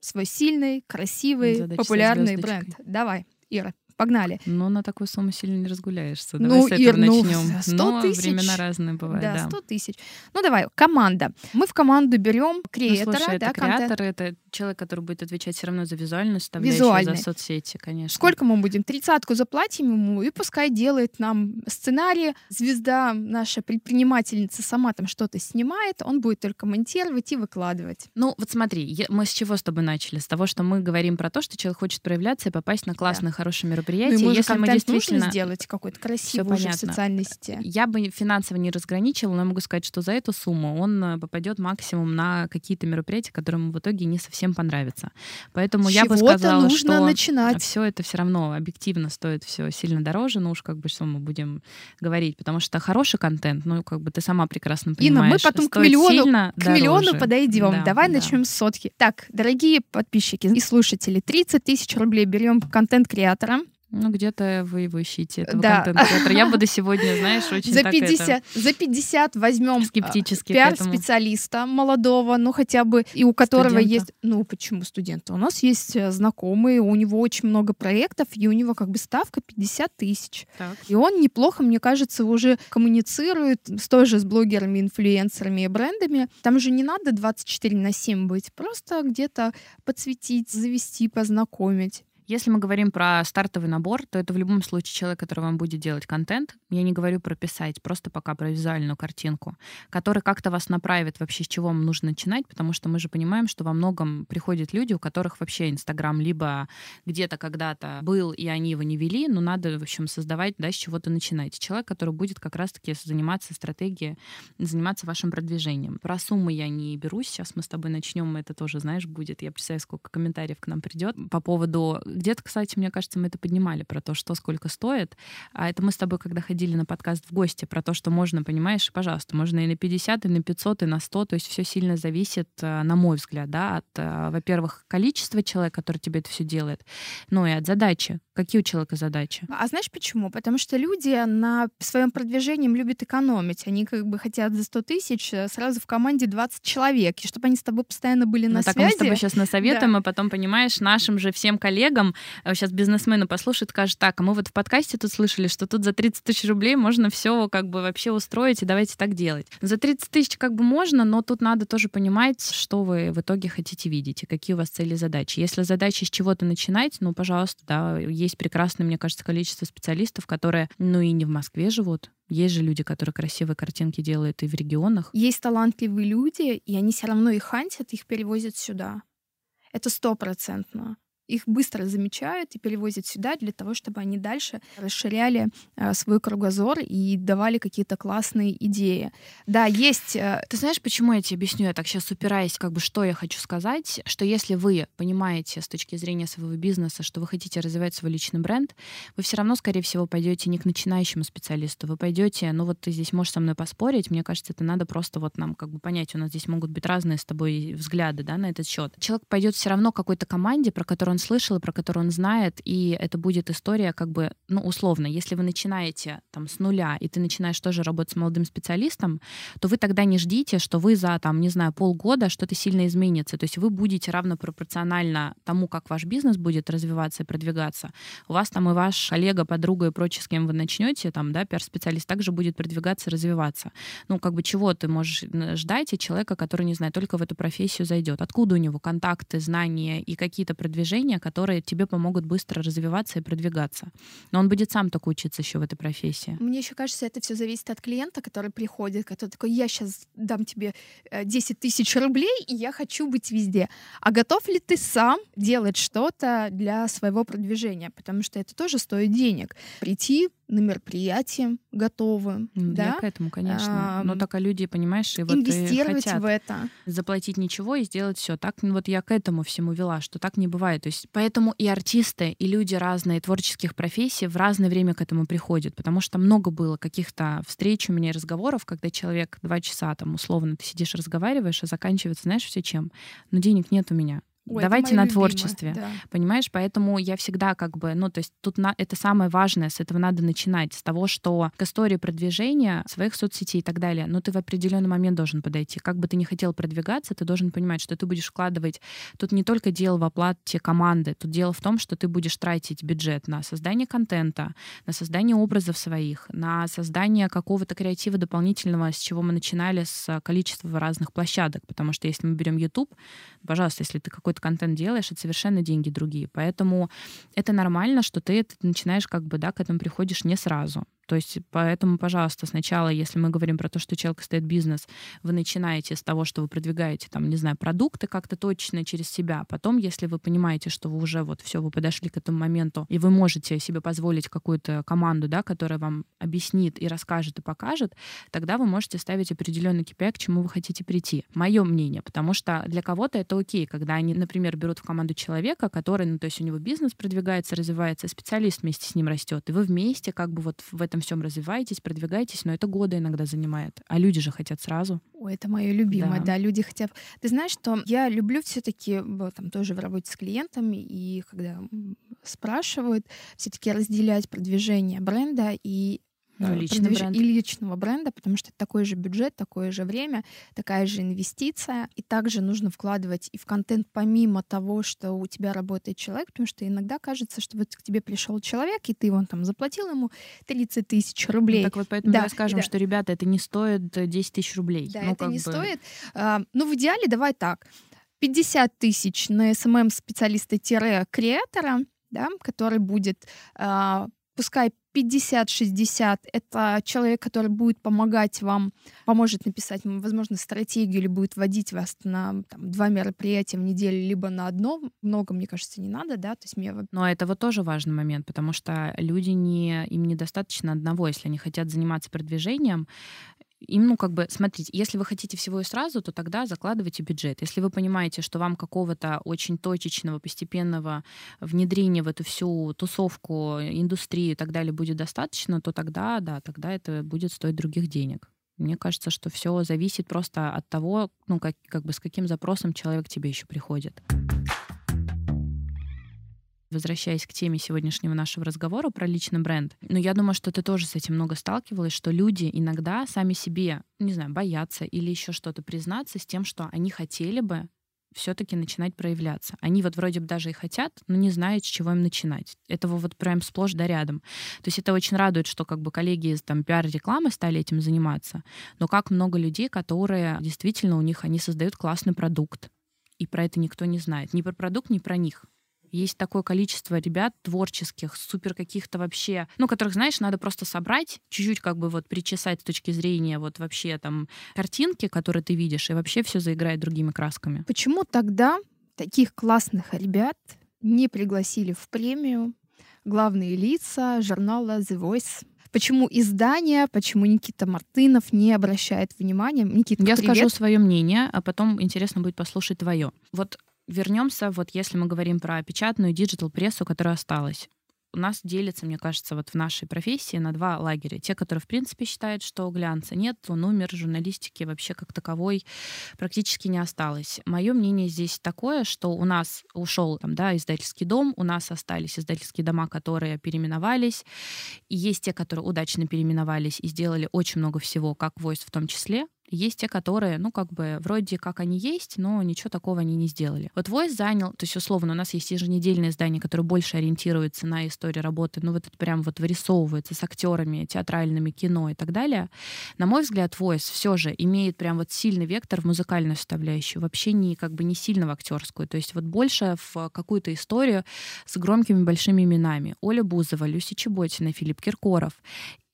A: свой сильный, красивый,
B: Задача
A: популярный бренд. Давай, Ира. Погнали.
B: Ну, на такую сумму сильно не разгуляешься.
A: Ну,
B: Давай с этого
A: ну,
B: начнем.
A: 100
B: Но
A: тысяч.
B: времена разные бывают,
A: Да,
B: да.
A: 100 тысяч. Ну, давай, команда. Мы в команду берем
B: Ну,
A: креатора,
B: слушай,
A: да,
B: это
A: контент.
B: креатор, это человек, который будет отвечать все равно за визуальную составляющую,
A: Визуальный.
B: за соцсети, конечно.
A: Сколько мы будем? Тридцатку заплатим ему, и пускай делает нам сценарий. Звезда, наша предпринимательница, сама там что-то снимает, он будет только монтировать и выкладывать.
B: Ну, вот смотри, я- мы с чего с тобой начали? С того, что мы говорим про то, что человек хочет проявляться и попасть на классное, хорошее
A: Ну,
B: мероприятие.
A: же
B: Если мы действительно...
A: сделать какой-то красивый уже в социальной сети.
B: Я бы финансово не разграничивала, но я могу сказать, что за эту сумму он э, попадет максимум на какие-то мероприятия, которые ему в итоге не совсем понравятся. Поэтому я бы
A: Чего-то
B: сказала,
A: нужно
B: что
A: начинать.
B: все это все равно объективно стоит все сильно дороже, ну уж как бы что мы будем говорить, потому что хороший контент, ну как бы ты сама прекрасно
A: Инна,
B: понимаешь,
A: мы потом к миллиону-
B: сильно
A: К миллиону
B: дороже.
A: подойдем.
B: Да,
A: Давай
B: да.
A: начнем с сотки. Так, дорогие подписчики и слушатели, 30 тысяч рублей берем контент-креатора.
B: Ну где-то вы его ищите, этого
A: Да.
B: контент-креатора. Я буду сегодня, знаешь, очень
A: За
B: так это,
A: 50, за 50 возьмем
B: скептически к этому.
A: пиар-специалиста молодого, ну хотя бы, и у которого
B: Студента.
A: есть... Ну, почему студента? У нас есть э, знакомые, у него очень много проектов, и у него как бы ставка 50 тысяч.
B: Так.
A: И он неплохо, мне кажется, уже коммуницирует с тоже с блогерами, инфлюенсерами и брендами. Там же не надо 24 на 7 быть, просто где-то подсветить, завести, познакомить.
B: Если мы говорим про стартовый набор, то это в любом случае человек, который вам будет делать контент. Я не говорю про писать, просто пока про визуальную картинку, который как-то вас направит вообще, с чего вам нужно начинать, потому что мы же понимаем, что во многом приходят люди, у которых вообще Инстаграм либо где-то когда-то был, и они его не вели, но надо, в общем, создавать, да, с чего-то начинать. Человек, который будет как раз-таки заниматься стратегией, заниматься вашим продвижением. Про суммы я не берусь, сейчас мы с тобой начнем, это тоже, знаешь, будет. Я представляю, сколько комментариев к нам придет по поводу где-то, кстати, мне кажется, мы это поднимали про то, что сколько стоит. А это мы с тобой, когда ходили на подкаст в гости, про то, что можно, понимаешь, пожалуйста, можно и на 50, и на 500, и на 100. То есть все сильно зависит, э, на мой взгляд, да, от, э, во-первых, количества человека, который тебе это все делает, ну и от задачи. Какие у человека задачи?
A: А знаешь почему? Потому что люди на своем продвижении любят экономить. Они как бы хотят за 100 тысяч э, сразу в команде 20 человек, и чтобы они с тобой постоянно были на
B: ну, так
A: связи.
B: мы с тобой сейчас насоветуем, и потом, понимаешь, нашим же всем коллегам, сейчас бизнесмены послушают, скажут, так, а мы вот в подкасте тут слышали, что тут за 30 тысяч рублей можно все как бы вообще устроить, и давайте так делать. За 30 тысяч как бы можно, но тут надо тоже понимать, что вы в итоге хотите видеть, и какие у вас цели и задачи. Если задача с чего-то начинать, ну, пожалуйста, да, есть прекрасное, мне кажется, количество специалистов, которые, ну, и не в Москве живут, есть же люди, которые красивые картинки делают и в регионах.
A: Есть талантливые люди, и они все равно их хантят, их перевозят сюда. Это стопроцентно. Их быстро замечают и перевозят сюда для того, чтобы они дальше расширяли э, свой кругозор и давали какие-то классные идеи. Да, есть... э,
B: Ты знаешь, почему я тебе объясню? Я так сейчас упираюсь, как бы, что я хочу сказать, что если вы понимаете с точки зрения своего бизнеса, что вы хотите развивать свой личный бренд, вы все равно, скорее всего, пойдете не к начинающему специалисту, вы пойдете, ну вот ты здесь можешь со мной поспорить, мне кажется, это надо просто вот нам как бы понять, у нас здесь могут быть разные с тобой взгляды, да, на этот счет. Человек пойдет все равно к какой-то команде, про которую слышал и про которую он знает, и это будет история как бы, ну, условно, если вы начинаете там с нуля, и ты начинаешь тоже работать с молодым специалистом, то вы тогда не ждите, что вы за, там, не знаю, полгода что-то сильно изменится. То есть вы будете равно пропорционально тому, как ваш бизнес будет развиваться и продвигаться. У вас там и ваш коллега, подруга и прочее, с кем вы начнете, там, да, пиар-специалист также будет продвигаться развиваться. Ну, как бы чего ты можешь ждать от человека, который, не знаю, только в эту профессию зайдет? Откуда у него контакты, знания и какие-то продвижения, которые тебе помогут быстро развиваться и продвигаться? Но он будет сам только учиться еще в этой профессии.
A: Мне еще кажется, это все зависит от клиента, который приходит, который такой, я сейчас дам тебе э, 10 тысяч рублей, и я хочу быть везде. А готов ли ты сам делать что-то для своего продвижения? Потому что это тоже стоит денег. Прийти на мероприятие готовым,
B: М,
A: да?
B: Я к этому, конечно. Но
A: Ам,
B: так а люди, понимаешь, и вот
A: Инвестировать
B: хотят
A: в это.
B: заплатить ничего и сделать все. Так ну, вот я к этому всему вела, что так не бывает. То есть поэтому и артисты, и люди разные творческих профессий в разное время к этому приходят, потому что много было каких-то встреч у меня разговоров, когда человек два часа там условно ты сидишь разговариваешь, а заканчивается, знаешь, все чем? Но денег нет у меня.
A: Ой,
B: Давайте на
A: любимое,
B: творчестве.
A: Да.
B: Понимаешь, поэтому я всегда как бы, ну, то есть тут на, это самое важное, с этого надо начинать, с того, что к истории продвижения своих соцсетей и так далее, но ты в определенный момент должен подойти. Как бы ты ни хотел продвигаться, ты должен понимать, что ты будешь вкладывать. Тут не только дело в оплате команды, тут дело в том, что ты будешь тратить бюджет на создание контента, на создание образов своих, на создание какого-то креатива дополнительного, с чего мы начинали с количества разных площадок. Потому что если мы берем YouTube, пожалуйста, если ты какой-то контент делаешь, это совершенно деньги другие. Поэтому это нормально, что ты начинаешь как бы, да, к этому приходишь не сразу. То есть поэтому, пожалуйста, сначала, если мы говорим про то, что человек стоит бизнес, вы начинаете с того, что вы продвигаете, там, не знаю, продукты как-то точно через себя. Потом, если вы понимаете, что вы уже вот все, вы подошли к этому моменту, и вы можете себе позволить какую-то команду, да, которая вам объяснит и расскажет и покажет, тогда вы можете ставить определенный KPI, к чему вы хотите прийти. Мое мнение, потому что для кого-то это окей, когда они, например, берут в команду человека, который, ну, то есть у него бизнес продвигается, развивается, специалист вместе с ним растет, и вы вместе как бы вот в этом этом всем развиваетесь, продвигаетесь, но это годы иногда занимает. А люди же хотят сразу.
A: Ой, это мое любимое, да. да, люди хотят. Ты знаешь, что я люблю все-таки там тоже в работе с клиентами и когда спрашивают, все-таки разделять продвижение бренда и
B: ну, личный бренд.
A: и личного бренда, потому что это такой же бюджет, такое же время, такая же инвестиция. И также нужно вкладывать и в контент помимо того, что у тебя работает человек, потому что иногда кажется, что вот к тебе пришел человек, и ты вон там заплатил ему 30 тысяч рублей.
B: Ну, так вот поэтому да, давай скажем, да. что, ребята, это не стоит 10 тысяч рублей.
A: Да,
B: ну,
A: это не бы... стоит. А, ну, в идеале давай так. 50 тысяч на SMM-специалиста-креатора, да, который будет а, пускай 50-60 — это человек, который будет помогать вам, поможет написать, возможно, стратегию или будет водить вас на там, два мероприятия в неделю, либо на одно. Много, мне кажется, не надо, да? То есть мне...
B: Но это вот тоже важный момент, потому что люди не, им недостаточно одного. Если они хотят заниматься продвижением, им, ну, как бы, смотрите, если вы хотите всего и сразу, то тогда закладывайте бюджет. Если вы понимаете, что вам какого-то очень точечного, постепенного внедрения в эту всю тусовку, индустрию и так далее будет достаточно, то тогда, да, тогда это будет стоить других денег. Мне кажется, что все зависит просто от того, ну, как, как бы с каким запросом человек к тебе еще приходит возвращаясь к теме сегодняшнего нашего разговора про личный бренд, но я думаю, что ты тоже с этим много сталкивалась, что люди иногда сами себе, не знаю, боятся или еще что-то признаться с тем, что они хотели бы все-таки начинать проявляться. Они вот вроде бы даже и хотят, но не знают, с чего им начинать. Этого вот прям сплошь да рядом. То есть это очень радует, что как бы коллеги из там пиар-рекламы стали этим заниматься. Но как много людей, которые действительно у них, они создают классный продукт, и про это никто не знает. Ни про продукт, ни про них. Есть такое количество ребят творческих, супер каких-то вообще, ну, которых, знаешь, надо просто собрать, чуть-чуть как бы вот причесать с точки зрения вот вообще там картинки, которые ты видишь, и вообще все заиграет другими красками.
A: Почему тогда таких классных ребят не пригласили в премию главные лица журнала The Voice? Почему издание, почему Никита Мартынов не обращает внимания? Никита,
B: Я
A: привет.
B: скажу свое мнение, а потом интересно будет послушать твое. Вот вернемся, вот если мы говорим про печатную digital-прессу, которая осталась у нас делится, мне кажется, вот в нашей профессии на два лагеря. Те, которые, в принципе, считают, что глянца нет, то, например, журналистики вообще как таковой практически не осталось. Мое мнение здесь такое, что у нас ушел там, да, издательский дом, у нас остались издательские дома, которые переименовались, и есть те, которые удачно переименовались и сделали очень много всего, как Voice в том числе, есть те, которые, ну, как бы, вроде как они есть, но ничего такого они не сделали. Вот Voice занял, то есть, условно, у нас есть еженедельное издание, которое больше ориентируется на историю работы, ну, вот это прям вот вырисовывается с актерами, театральными, кино и так далее. На мой взгляд, Voice все же имеет прям вот сильный вектор в музыкальную составляющую, вообще не, как бы, не сильно в актерскую, то есть вот больше в какую-то историю с громкими большими именами. Оля Бузова, Люси Чеботина, Филипп Киркоров.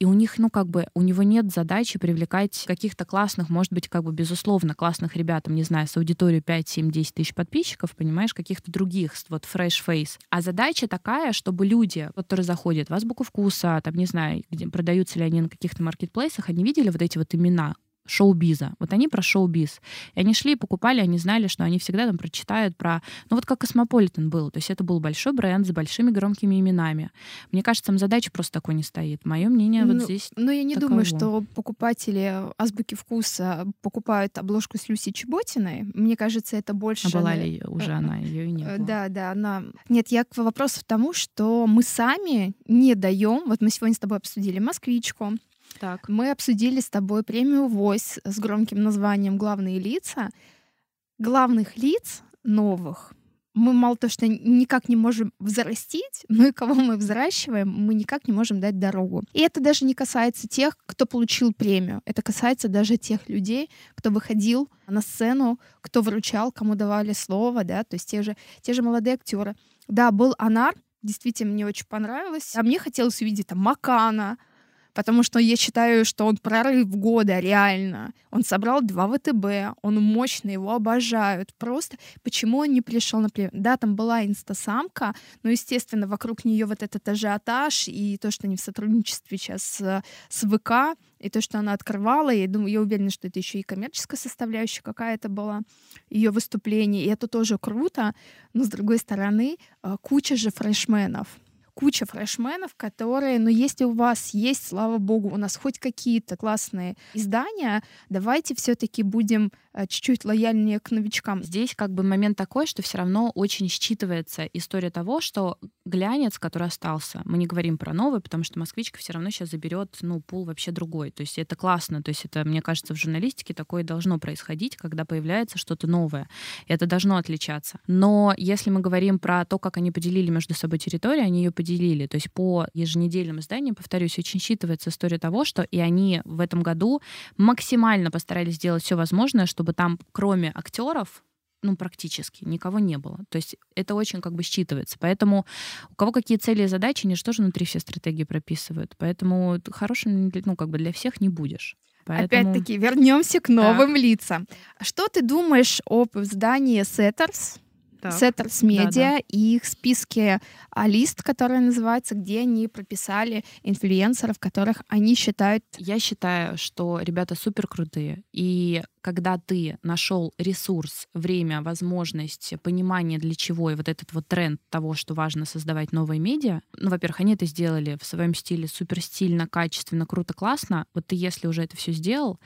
B: И у них, ну, как бы, у него нет задачи привлекать каких-то классных, может быть, как бы, безусловно, классных ребят, не знаю, с аудиторией 5, 7, 10 тысяч подписчиков, понимаешь, каких-то других, вот, fresh face. А задача такая, чтобы люди, которые заходят в азбуку вкуса, там, не знаю, где продаются ли они на каких-то маркетплейсах, они видели вот эти вот имена, шоу-биза. Вот они про шоу-биз. И они шли и покупали, они знали, что они всегда там прочитают про... Ну вот как Космополитен был. То есть это был большой бренд с большими громкими именами. Мне кажется, там задача просто такой не стоит. Мое мнение
A: ну,
B: вот здесь
A: Ну я не
B: таково.
A: думаю, что покупатели азбуки вкуса покупают обложку с Люси Чеботиной. Мне кажется, это больше...
B: А была ли уже она? Ее и не было.
A: Да, да, она... Нет, я к вопросу к тому, что мы сами не даем... Вот мы сегодня с тобой обсудили «Москвичку»,
B: так.
A: Мы обсудили с тобой премию ВОЗь с громким названием «Главные лица». Главных лиц новых мы мало то, что никак не можем взрастить, но и кого мы взращиваем, мы никак не можем дать дорогу. И это даже не касается тех, кто получил премию. Это касается даже тех людей, кто выходил на сцену, кто выручал, кому давали слово, да, то есть те же, те же молодые актеры. Да, был Анар, действительно мне очень понравилось. А мне хотелось увидеть там Макана, потому что я считаю, что он прорыв года, реально. Он собрал два ВТБ, он мощный, его обожают. Просто почему он не пришел на премию? Да, там была инстасамка, но, естественно, вокруг нее вот этот ажиотаж и то, что они в сотрудничестве сейчас с, с ВК, и то, что она открывала, я думаю, я уверена, что это еще и коммерческая составляющая какая-то была ее выступление, и это тоже круто, но с другой стороны, э, куча же фрешменов, куча фрешменов, которые, ну, если у вас есть, слава богу, у нас хоть какие-то классные издания, давайте все-таки будем чуть-чуть лояльнее к новичкам.
B: Здесь как бы момент такой, что все равно очень считывается история того, что глянец, который остался, мы не говорим про новый, потому что москвичка все равно сейчас заберет, ну, пул вообще другой. То есть это классно, то есть это, мне кажется, в журналистике такое должно происходить, когда появляется что-то новое. Это должно отличаться. Но если мы говорим про то, как они поделили между собой территорию, они ее поделили. То есть по еженедельным изданиям, повторюсь, очень считывается история того, что и они в этом году максимально постарались сделать все возможное, чтобы там, кроме актеров, ну, практически никого не было. То есть это очень как бы считывается. Поэтому у кого какие цели и задачи, они же тоже внутри все стратегии прописывают. Поэтому хорошим, ну, как бы для всех не будешь.
A: Поэтому... Опять-таки, вернемся к новым так. лицам. Что ты думаешь об издании Setters? Setters Media да, да. и их списке а, лист, который называется, где они прописали инфлюенсеров, которых они считают.
B: Я считаю, что ребята супер крутые. И когда ты нашел ресурс, время, возможность, понимание для чего и вот этот вот тренд того, что важно создавать новые медиа, ну, во-первых, они это сделали в своем стиле супер стильно, качественно, круто, классно. Вот ты, если уже это все сделал,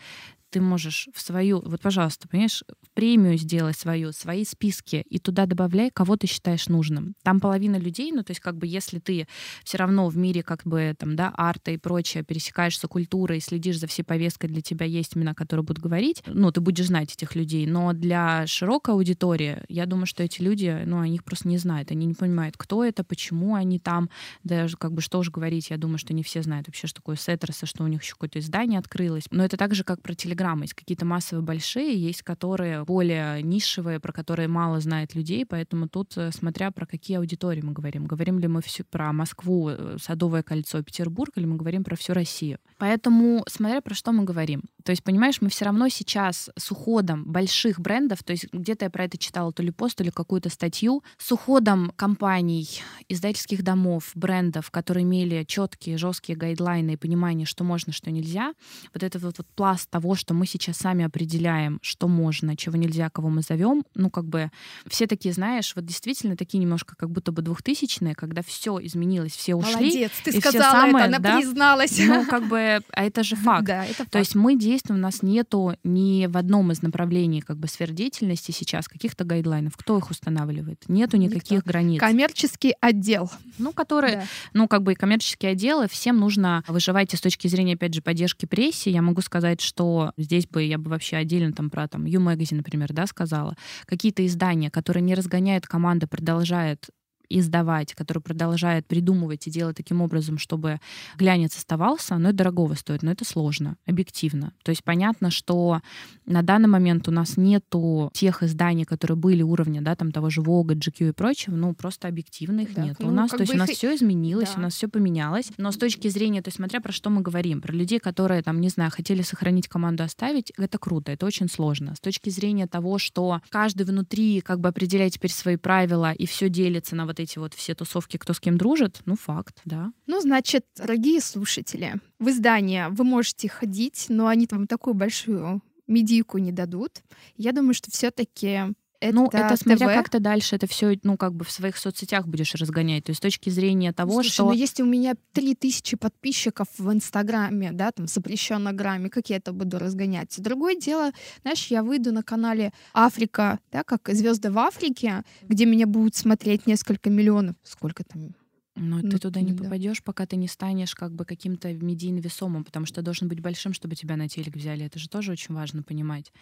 B: ты можешь в свою, вот, пожалуйста, понимаешь, премию сделай свою, свои списки, и туда добавляй, кого ты считаешь нужным. Там половина людей, ну, то есть, как бы, если ты все равно в мире, как бы, там, да, арта и прочее, пересекаешься культурой, следишь за всей повесткой, для тебя есть имена, которые будут говорить, ну, ты будешь знать этих людей, но для широкой аудитории, я думаю, что эти люди, ну, они их просто не знают, они не понимают, кто это, почему они там, даже, как бы, что же говорить, я думаю, что не все знают вообще, что такое Сеттерса, что у них еще какое-то издание открылось, но это так же, как про телеграм Телеграма. Есть какие-то массовые большие, есть которые более нишевые, про которые мало знает людей, поэтому тут, э, смотря про какие аудитории мы говорим. Говорим ли мы все про Москву, э, Садовое кольцо, Петербург, или мы говорим про всю Россию. Поэтому, смотря про что мы говорим. То есть, понимаешь, мы все равно сейчас с уходом больших брендов, то есть где-то я про это читала то ли пост, то ли какую-то статью, с уходом компаний, издательских домов, брендов, которые имели четкие, жесткие гайдлайны и понимание, что можно, что нельзя, вот этот вот, вот пласт того, что что мы сейчас сами определяем, что можно, чего нельзя, кого мы зовем. Ну, как бы все такие, знаешь, вот действительно такие немножко как будто бы двухтысячные, когда все изменилось, все ушли.
A: Молодец, ты и сказала самое, это, она да, призналась.
B: Ну, как бы, а это же факт.
A: Да, это факт.
B: То есть мы действуем, у нас нету ни в одном из направлений как бы сфер деятельности сейчас каких-то гайдлайнов. Кто их устанавливает? Нету никаких Никто. границ.
A: Коммерческий отдел.
B: Ну, который, да. ну, как бы и коммерческие отделы, всем нужно выживать и с точки зрения, опять же, поддержки прессе. Я могу сказать, что Здесь бы я бы вообще отдельно там про там U-Magazine, например, да, сказала. Какие-то издания, которые не разгоняют команды, продолжают издавать, который продолжает придумывать и делать таким образом, чтобы глянец оставался, оно дорогого стоит, но это сложно, объективно. То есть понятно, что на данный момент у нас нету тех изданий, которые были уровня, да, там того же Vogue, GQ и прочего, ну просто объективно их да, нет. Ну, у нас, то есть у нас их... все изменилось, да. у нас все поменялось, но с точки зрения, то есть смотря про что мы говорим, про людей, которые там, не знаю, хотели сохранить команду, оставить, это круто, это очень сложно. С точки зрения того, что каждый внутри как бы определяет теперь свои правила и все делится на вот вот эти вот все тусовки, кто с кем дружит, ну, факт, да.
A: Ну, значит, дорогие слушатели, в издание вы можете ходить, но они там такую большую медийку не дадут. Я думаю, что все-таки это
B: ну, это смотря
A: ТВ.
B: как ты дальше это все, ну, как бы в своих соцсетях будешь разгонять. То есть с точки зрения того,
A: Слушай,
B: что...
A: ну если у меня 3000 подписчиков в Инстаграме, да, там, запрещенном грамме, как я это буду разгонять? Другое дело, знаешь, я выйду на канале Африка, да, как звезды в Африке, где меня будут смотреть несколько миллионов. Сколько там?
B: Но
A: Ну,
B: ты туда не
A: да.
B: попадешь, пока ты не станешь как бы каким-то медийно весомым, потому что должен быть большим, чтобы тебя на телек взяли. Это же тоже очень важно понимать.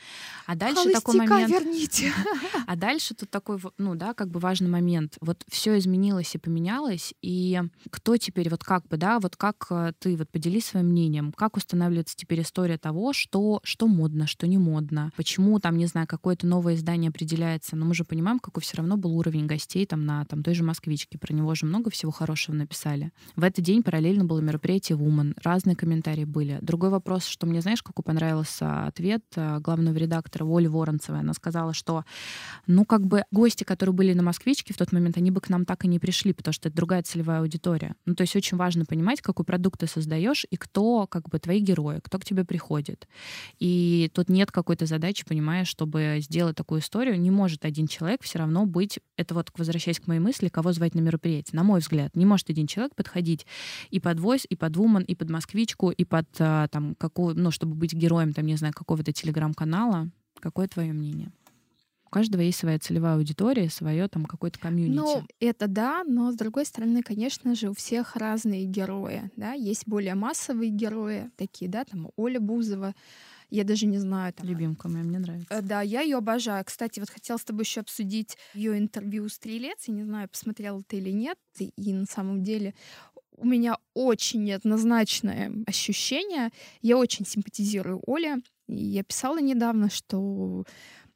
B: А дальше такой
A: Холостяка
B: момент.
A: верните.
B: А дальше тут такой, ну да, как бы важный момент. Вот все изменилось и поменялось, и кто теперь, вот как бы, да, вот как э, ты, вот поделись своим мнением, как устанавливается теперь история того, что, что модно, что не модно, почему там, не знаю, какое-то новое издание определяется, но мы же понимаем, какой все равно был уровень гостей там на там, той же «Москвичке», про него же много всего хорошего написали. В этот день параллельно было мероприятие Woman, разные комментарии были. Другой вопрос, что мне, знаешь, какой понравился ответ э, главного редактора Оли Воронцевой. Она сказала, что ну, как бы гости, которые были на «Москвичке» в тот момент, они бы к нам так и не пришли, потому что это другая целевая аудитория. Ну, то есть очень важно понимать, какой продукт ты создаешь и кто, как бы, твои герои, кто к тебе приходит. И тут нет какой-то задачи, понимаешь, чтобы сделать такую историю, не может один человек все равно быть, это вот возвращаясь к моей мысли, кого звать на мероприятие. На мой взгляд, не может один человек подходить и под Voice, и под Woman, и под Москвичку, и под а, там какую, ну, чтобы быть героем, там, не знаю, какого-то телеграм-канала. Какое твое мнение? У каждого есть своя целевая аудитория, свое там какое-то комьюнити.
A: Ну, это да, но с другой стороны, конечно же, у всех разные герои, да, есть более массовые герои, такие, да, там Оля Бузова, я даже не знаю, там,
B: Любимка моя, мне нравится.
A: Э, Да, я ее обожаю. Кстати, вот хотела с тобой еще обсудить ее интервью «Стрелец». Я не знаю, посмотрела ты или нет. И на самом деле у меня очень неоднозначное ощущение. Я очень симпатизирую Оле. И я писала недавно, что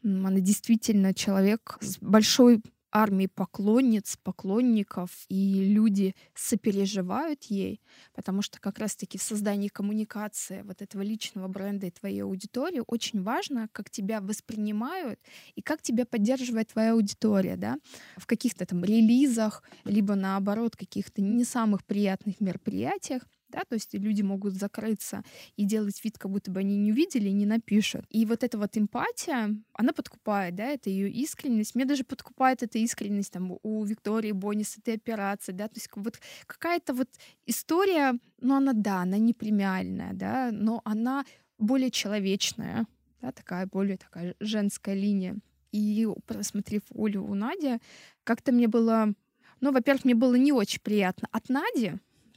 A: она действительно человек с большой армией поклонниц, поклонников, и люди сопереживают ей, потому что как раз-таки в создании коммуникации вот этого личного бренда и твоей аудитории очень важно, как тебя воспринимают и как тебя поддерживает твоя аудитория, да, в каких-то там релизах, либо наоборот каких-то не самых приятных мероприятиях, да, то есть люди могут закрыться и делать вид, как будто бы они не увидели и не напишут. И вот эта вот эмпатия, она подкупает, да, это ее искренность. Мне даже подкупает эта искренность там у Виктории Бонис этой операции, да, то есть вот какая-то вот история, ну она, да, она не премиальная, да, но она более человечная, да, такая более такая женская линия. И просмотрев Олю у Нади, как-то мне было, ну, во-первых, мне было не очень приятно от Нади,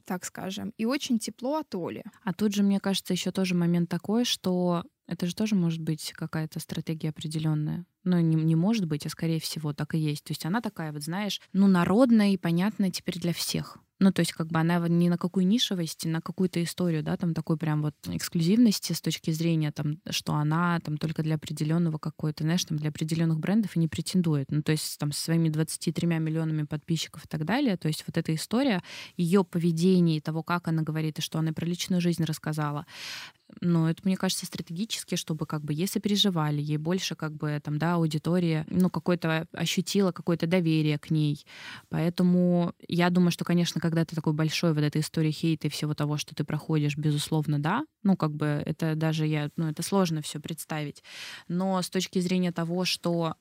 A: так скажем, и очень тепло от Оли.
B: А тут же, мне кажется, еще тоже момент такой, что это же тоже может быть какая-то стратегия определенная. Ну, не, не может быть, а скорее всего так и есть. То есть она такая, вот знаешь, ну, народная и понятная теперь для всех. Ну, то есть как бы она ни на какую нишевость, на какую-то историю, да, там такой прям вот эксклюзивности с точки зрения, там, что она там только для определенного какой-то, знаешь, там для определенных брендов и не претендует. Ну, то есть там со своими 23 миллионами подписчиков и так далее. То есть вот эта история, ее поведение, и того, как она говорит, и что она про личную жизнь рассказала, ну, это, мне кажется, стратегически, чтобы как бы ей сопереживали, ей больше как бы там, да, аудитория, ну, какое-то ощутила какое-то доверие к ней. Поэтому я думаю, что, конечно, когда ты такой большой вот этой истории хейта и всего того, что ты проходишь, безусловно, да, ну, как бы это даже я, ну, это сложно все представить. Но с точки зрения того, что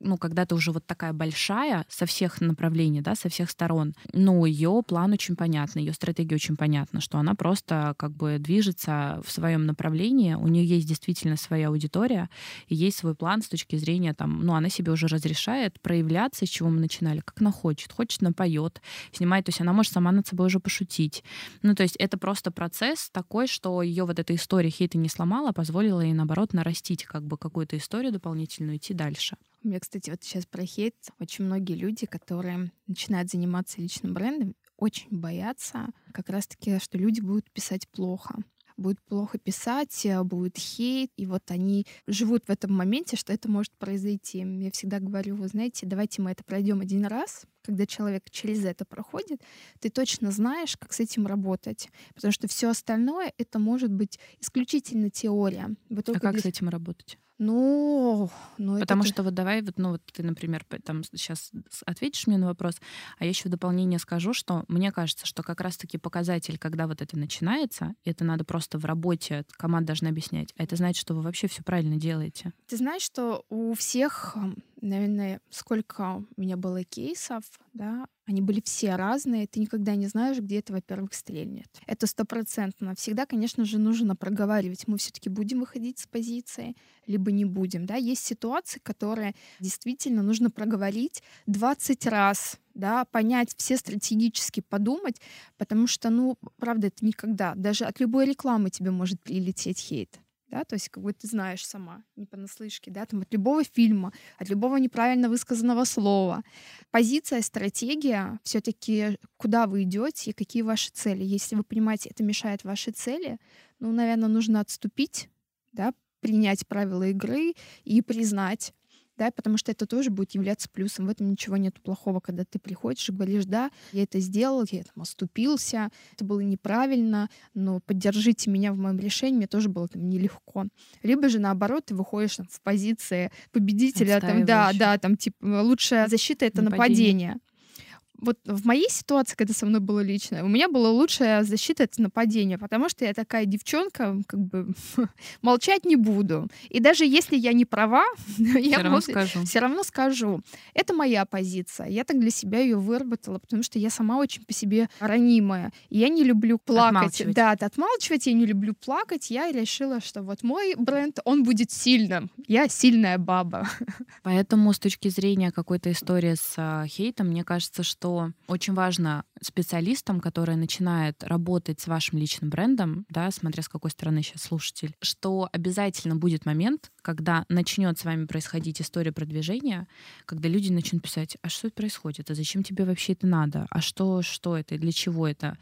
B: ну, когда ты уже вот такая большая со всех направлений, да, со всех сторон, ну, ее план очень понятный, ее стратегия очень понятна, что она просто как бы движется в своем направлении, у нее есть действительно своя аудитория, и есть свой план с точки зрения там, ну, она себе уже разрешает проявляться, с чего мы начинали, как она хочет. Хочет, она поет, снимает, то есть она может сама над собой уже пошутить. Ну, то есть это просто процесс такой, что ее вот эта история хейта не сломала, позволила ей, наоборот, нарастить как бы какую-то историю дополнительную, идти дальше.
A: У меня, кстати, вот сейчас про хейт. Очень многие люди, которые начинают заниматься личным брендом, очень боятся как раз-таки, что люди будут писать плохо будет плохо писать, будет хейт, и вот они живут в этом моменте, что это может произойти. Я всегда говорю, вы знаете, давайте мы это пройдем один раз, когда человек через это проходит, ты точно знаешь, как с этим работать. Потому что все остальное это может быть исключительно теория.
B: а как для... с этим работать?
A: Ну, ну
B: Потому
A: это...
B: что вот давай, вот, ну вот ты, например, там сейчас ответишь мне на вопрос, а я еще в дополнение скажу, что мне кажется, что как раз-таки показатель, когда вот это начинается, это надо просто в работе, команда должна объяснять, а это значит, что вы вообще все правильно делаете.
A: Ты знаешь, что у всех, наверное, сколько у меня было кейсов, да, они были все разные, ты никогда не знаешь, где это, во-первых, стрельнет. Это стопроцентно. Всегда, конечно же, нужно проговаривать. Мы все-таки будем выходить с позиции, либо не будем. Да? Есть ситуации, которые действительно нужно проговорить 20 раз, да, понять все стратегически, подумать, потому что, ну, правда, это никогда. Даже от любой рекламы тебе может прилететь хейт да, то есть как бы ты знаешь сама, не понаслышке, да, там от любого фильма, от любого неправильно высказанного слова. Позиция, стратегия, все таки куда вы идете и какие ваши цели. Если вы понимаете, это мешает вашей цели, ну, наверное, нужно отступить, да, принять правила игры и признать, да, потому что это тоже будет являться плюсом. В этом ничего нет плохого, когда ты приходишь и говоришь, да, я это сделал, я там оступился, это было неправильно, но поддержите меня в моем решении, мне тоже было там нелегко. Либо же наоборот, ты выходишь там, в позиции победителя, там, да, да, там типа лучшая защита это нападение. нападение вот в моей ситуации, когда со мной было лично, у меня была лучшая защита от нападения, потому что я такая девчонка, как бы молчать не буду. И даже если я не права, я равно скажу. все равно скажу. Это моя позиция. Я так для себя ее выработала, потому что я сама очень по себе ранимая. Я не люблю плакать. Да, отмалчивать, я не люблю плакать. Я решила, что вот мой бренд, он будет сильным. Я сильная баба.
B: Поэтому с точки зрения какой-то истории с а, хейтом, мне кажется, что что очень важно специалистам, которые начинают работать с вашим личным брендом, да, смотря с какой стороны сейчас слушатель, что обязательно будет момент, когда начнет с вами происходить история продвижения, когда люди начнут писать, а что это происходит, а зачем тебе вообще это надо, а что, что это, и для чего это.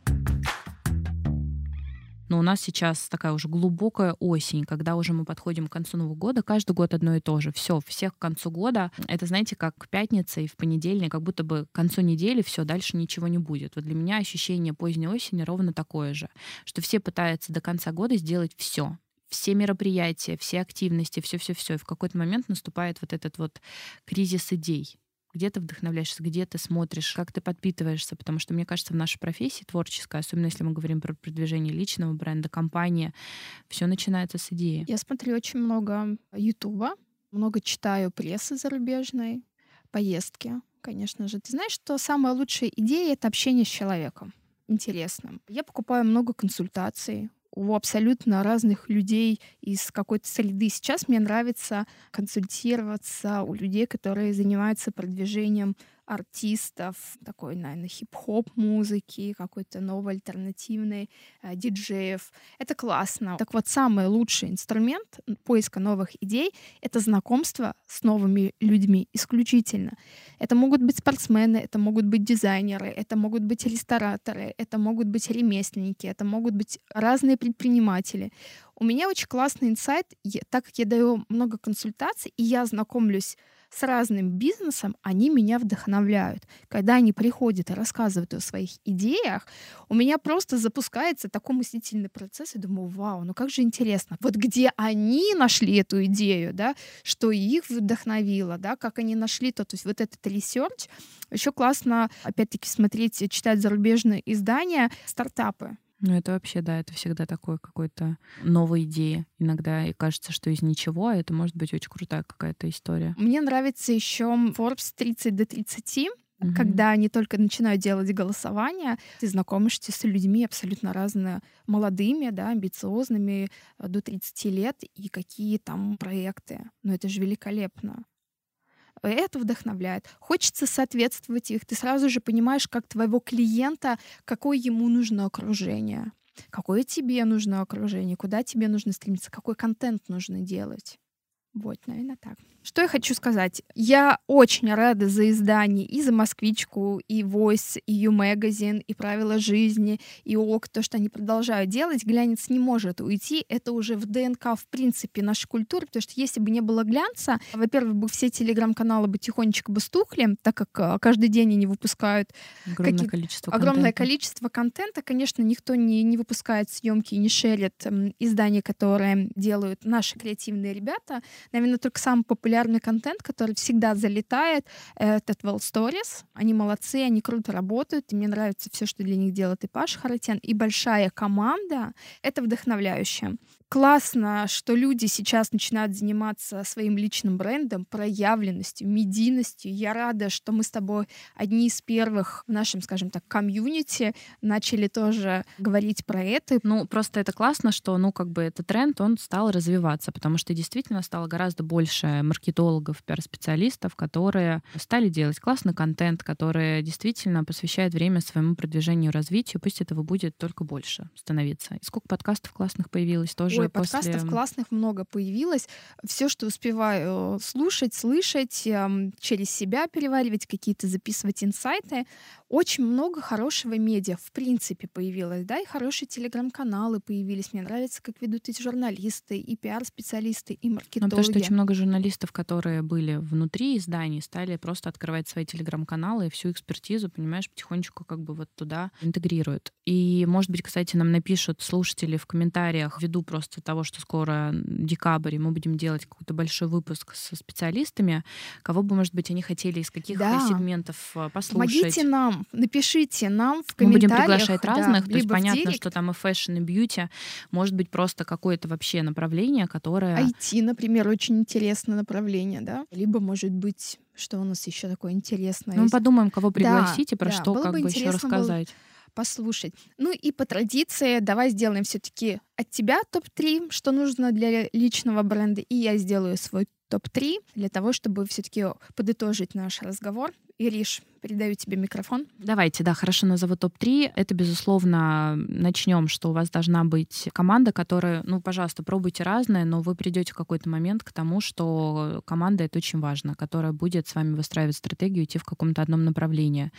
B: Но у нас сейчас такая уже глубокая осень, когда уже мы подходим к концу Нового года. Каждый год одно и то же. Все, всех к концу года. Это, знаете, как пятница и в понедельник, как будто бы к концу недели все, дальше ничего не будет. Вот для меня ощущение поздней осени ровно такое же, что все пытаются до конца года сделать все, все мероприятия, все активности, все-все-все. И в какой-то момент наступает вот этот вот кризис идей где ты вдохновляешься, где ты смотришь, как ты подпитываешься, потому что, мне кажется, в нашей профессии творческой, особенно если мы говорим про продвижение личного бренда, компании, все начинается с идеи.
A: Я смотрю очень много Ютуба, много читаю прессы зарубежной, поездки, конечно же. Ты знаешь, что самая лучшая идея — это общение с человеком интересным. Я покупаю много консультаций у абсолютно разных людей из какой-то среды. Сейчас мне нравится консультироваться у людей, которые занимаются продвижением артистов, такой, наверное, хип-хоп музыки, какой-то новой альтернативной, э, диджеев. Это классно. Так вот, самый лучший инструмент поиска новых идей — это знакомство с новыми людьми исключительно. Это могут быть спортсмены, это могут быть дизайнеры, это могут быть рестораторы, это могут быть ремесленники, это могут быть разные предприниматели. У меня очень классный инсайт, так как я даю много консультаций, и я знакомлюсь с разным бизнесом, они меня вдохновляют. Когда они приходят и рассказывают о своих идеях, у меня просто запускается такой мыслительный процесс, и думаю, вау, ну как же интересно. Вот где они нашли эту идею, да, что их вдохновило, да, как они нашли то, то есть вот этот research. Еще классно, опять-таки, смотреть, читать зарубежные издания, стартапы.
B: Ну, это вообще, да, это всегда такое какой-то новая идея. Иногда и кажется, что из ничего, а это может быть очень крутая какая-то история.
A: Мне нравится еще Forbes 30 до 30, Угу. Когда они только начинают делать голосование, ты знакомишься с людьми абсолютно разными, молодыми, да, амбициозными, э, до 30 лет, и какие там проекты. Ну это же великолепно это вдохновляет. Хочется соответствовать их. Ты сразу же понимаешь, как твоего клиента, какое ему нужно окружение, какое тебе нужно окружение, куда тебе нужно стремиться, какой контент нужно делать. Вот, наверное, так. Что я хочу сказать? Я очень рада за издание и за «Москвичку», и «Voice», и «You Magazine», и «Правила жизни», и «ОК», то, что они продолжают делать. Глянец не может уйти. Это уже в ДНК, в принципе, нашей культуры, потому что если бы не было глянца, во-первых, бы все телеграм-каналы бы тихонечко бы стухли, так как а, каждый день они выпускают
B: огромное, количество,
A: огромное количество контента. Конечно, никто не, не выпускает съемки и не шерит издания, которые делают наши креативные ребята. Наверное, только самый популярный популярный контент, который всегда залетает, этот Well Stories. Они молодцы, они круто работают, и мне нравится все, что для них делает и Паш Харатян, и большая команда. Это вдохновляюще классно, что люди сейчас начинают заниматься своим личным брендом, проявленностью, медийностью. Я рада, что мы с тобой одни из первых в нашем, скажем так, комьюнити начали тоже говорить про это.
B: Ну, просто это классно, что, ну, как бы этот тренд, он стал развиваться, потому что действительно стало гораздо больше маркетологов, пиар-специалистов, которые стали делать классный контент, которые действительно посвящают время своему продвижению, развитию. Пусть этого будет только больше становиться. И сколько подкастов классных появилось тоже
A: уже
B: Ой,
A: после... подкастов классных много появилось. Все, что успеваю слушать, слышать, эм, через себя переваривать, какие-то записывать инсайты. Очень много хорошего медиа, в принципе, появилось, да, и хорошие телеграм-каналы появились. Мне нравится, как ведут эти журналисты, и пиар-специалисты, и маркетологи. Ну,
B: потому что очень много журналистов, которые были внутри изданий, стали просто открывать свои телеграм-каналы и всю экспертизу, понимаешь, потихонечку как бы вот туда интегрируют. И, может быть, кстати, нам напишут слушатели в комментариях, ввиду просто того, что скоро декабрь, и мы будем делать какой-то большой выпуск со специалистами, кого бы, может быть, они хотели из каких да. сегментов э, послушать.
A: Помогите нам напишите нам в комментариях. Мы
B: будем приглашать разных, да, то есть понятно, что там и fashion, и beauty, может быть просто какое-то вообще направление, которое...
A: IT, например, очень интересное направление, да? Либо, может быть, что у нас еще такое интересное?
B: Ну, мы подумаем, кого пригласить да, и про да, что как бы еще рассказать.
A: Послушать. Ну и по традиции давай сделаем все-таки от тебя топ-3, что нужно для личного бренда, и я сделаю свой топ-3 для того, чтобы все-таки подытожить наш разговор. Ириш, передаю тебе микрофон.
B: Давайте, да, хорошо назову топ-3. Это, безусловно, начнем, что у вас должна быть команда, которая, ну, пожалуйста, пробуйте разное, но вы придете в какой-то момент к тому, что команда — это очень важно, которая будет с вами выстраивать стратегию, идти в каком-то одном направлении.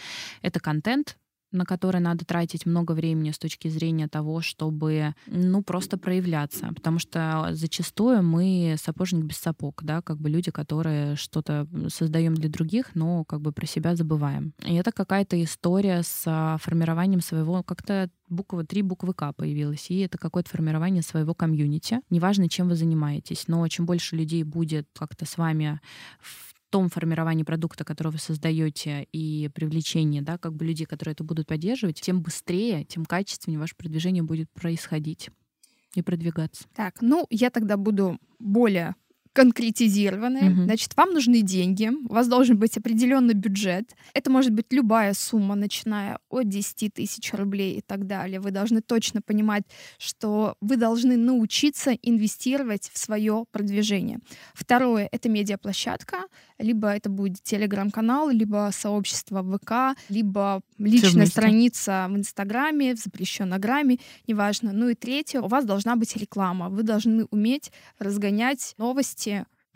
B: Это контент, на который надо тратить много времени с точки зрения того, чтобы, ну, просто проявляться. Потому что зачастую мы сапожник без сапог, да, как бы люди, которые что-то создаем для других, но как бы про себя забываем. И это какая-то история с а, формированием своего, как-то буква три буквы К появилась, и это какое-то формирование своего комьюнити. Неважно, чем вы занимаетесь, но чем больше людей будет как-то с вами в том формировании продукта, который вы создаете, и привлечении, да, как бы людей, которые это будут поддерживать, тем быстрее, тем качественнее ваше продвижение будет происходить и продвигаться.
A: Так, ну я тогда буду более конкретизированные. Угу. Значит, вам нужны деньги, у вас должен быть определенный бюджет. Это может быть любая сумма, начиная от 10 тысяч рублей и так далее. Вы должны точно понимать, что вы должны научиться инвестировать в свое продвижение. Второе — это медиаплощадка. Либо это будет телеграм-канал, либо сообщество в ВК, либо личная страница в Инстаграме, в запрещеннограмме, неважно. Ну и третье, у вас должна быть реклама. Вы должны уметь разгонять новости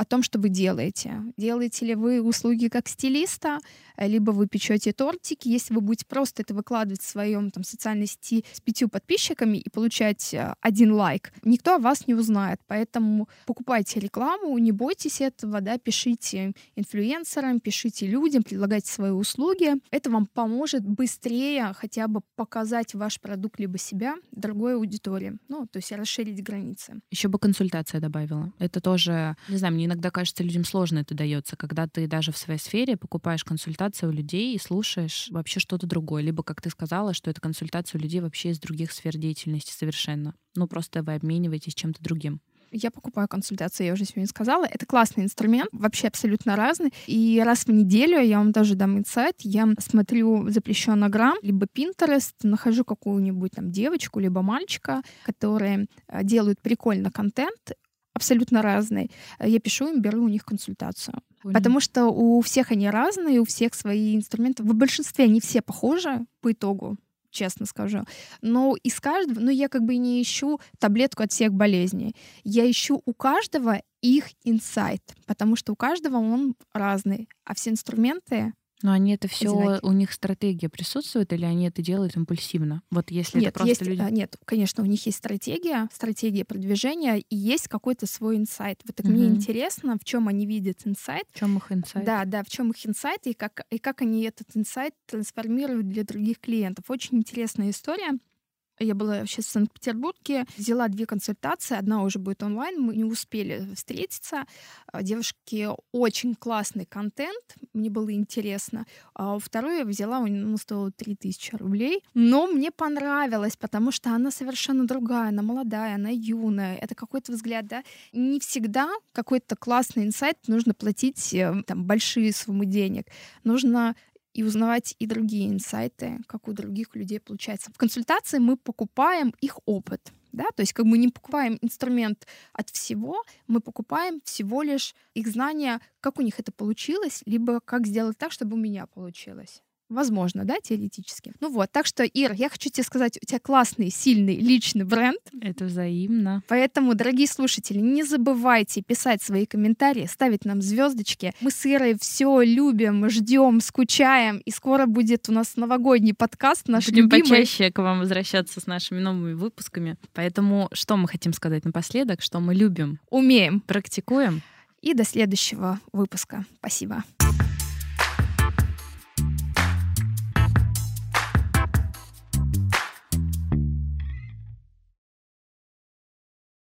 A: о том, что вы делаете. Делаете ли вы услуги как стилиста, либо вы печете тортики. Если вы будете просто это выкладывать в своем там, социальной сети с пятью подписчиками и получать э, один лайк, никто о вас не узнает. Поэтому покупайте рекламу, не бойтесь этого, да, пишите инфлюенсерам, пишите людям, предлагайте свои услуги. Это вам поможет быстрее хотя бы показать ваш продукт либо себя другой аудитории. Ну, то есть расширить границы.
B: Еще бы консультация добавила. Это тоже, не знаю, мне иногда кажется, людям сложно это дается, когда ты даже в своей сфере покупаешь консультацию консультация у людей и слушаешь вообще что-то другое. Либо, как ты сказала, что это консультация у людей вообще из других сфер деятельности совершенно. Ну, просто вы обмениваетесь чем-то другим.
A: Я покупаю консультации, я уже сегодня сказала. Это классный инструмент, вообще абсолютно разный. И раз в неделю, я вам даже дам инсайт, я смотрю запрещенный грамм, либо Pinterest, нахожу какую-нибудь там девочку, либо мальчика, которые э, делают прикольно контент, абсолютно разный. Я пишу им, беру у них консультацию. Понял. Потому что у всех они разные, у всех свои инструменты. В большинстве они все похожи по итогу. честно скажу. Но из каждого, ну я как бы не ищу таблетку от всех болезней. Я ищу у каждого их инсайт, потому что у каждого он разный, а все инструменты
B: но они это все, у них стратегия присутствует, или они это делают импульсивно? Вот если
A: нет,
B: это просто
A: есть,
B: люди...
A: А, нет, конечно, у них есть стратегия, стратегия продвижения, и есть какой-то свой инсайт. Вот так угу. мне интересно, в чем они видят инсайт.
B: В чем их инсайт?
A: Да, да, в чем их инсайт, и как, и как они этот инсайт трансформируют для других клиентов. Очень интересная история. Я была сейчас в Санкт-Петербурге, взяла две консультации, одна уже будет онлайн, мы не успели встретиться. А, девушки, очень классный контент, мне было интересно. А вторую я взяла, ну, стоила 3000 рублей, но мне понравилось, потому что она совершенно другая, она молодая, она юная, это какой-то взгляд, да. Не всегда какой-то классный инсайт нужно платить э, там большие суммы денег. Нужно и узнавать и другие инсайты, как у других людей получается. В консультации мы покупаем их опыт. Да? То есть как мы не покупаем инструмент от всего, мы покупаем всего лишь их знания, как у них это получилось, либо как сделать так, чтобы у меня получилось. Возможно, да, теоретически. Ну вот, так что, Ир, я хочу тебе сказать, у тебя классный, сильный личный бренд.
B: Это взаимно.
A: Поэтому, дорогие слушатели, не забывайте писать свои комментарии, ставить нам звездочки. Мы с Ирой все любим, ждем, скучаем, и скоро будет у нас новогодний подкаст наш
B: Будем
A: любимый.
B: почаще к вам возвращаться с нашими новыми выпусками. Поэтому что мы хотим сказать напоследок, что мы любим,
A: умеем,
B: практикуем.
A: И до следующего выпуска. Спасибо.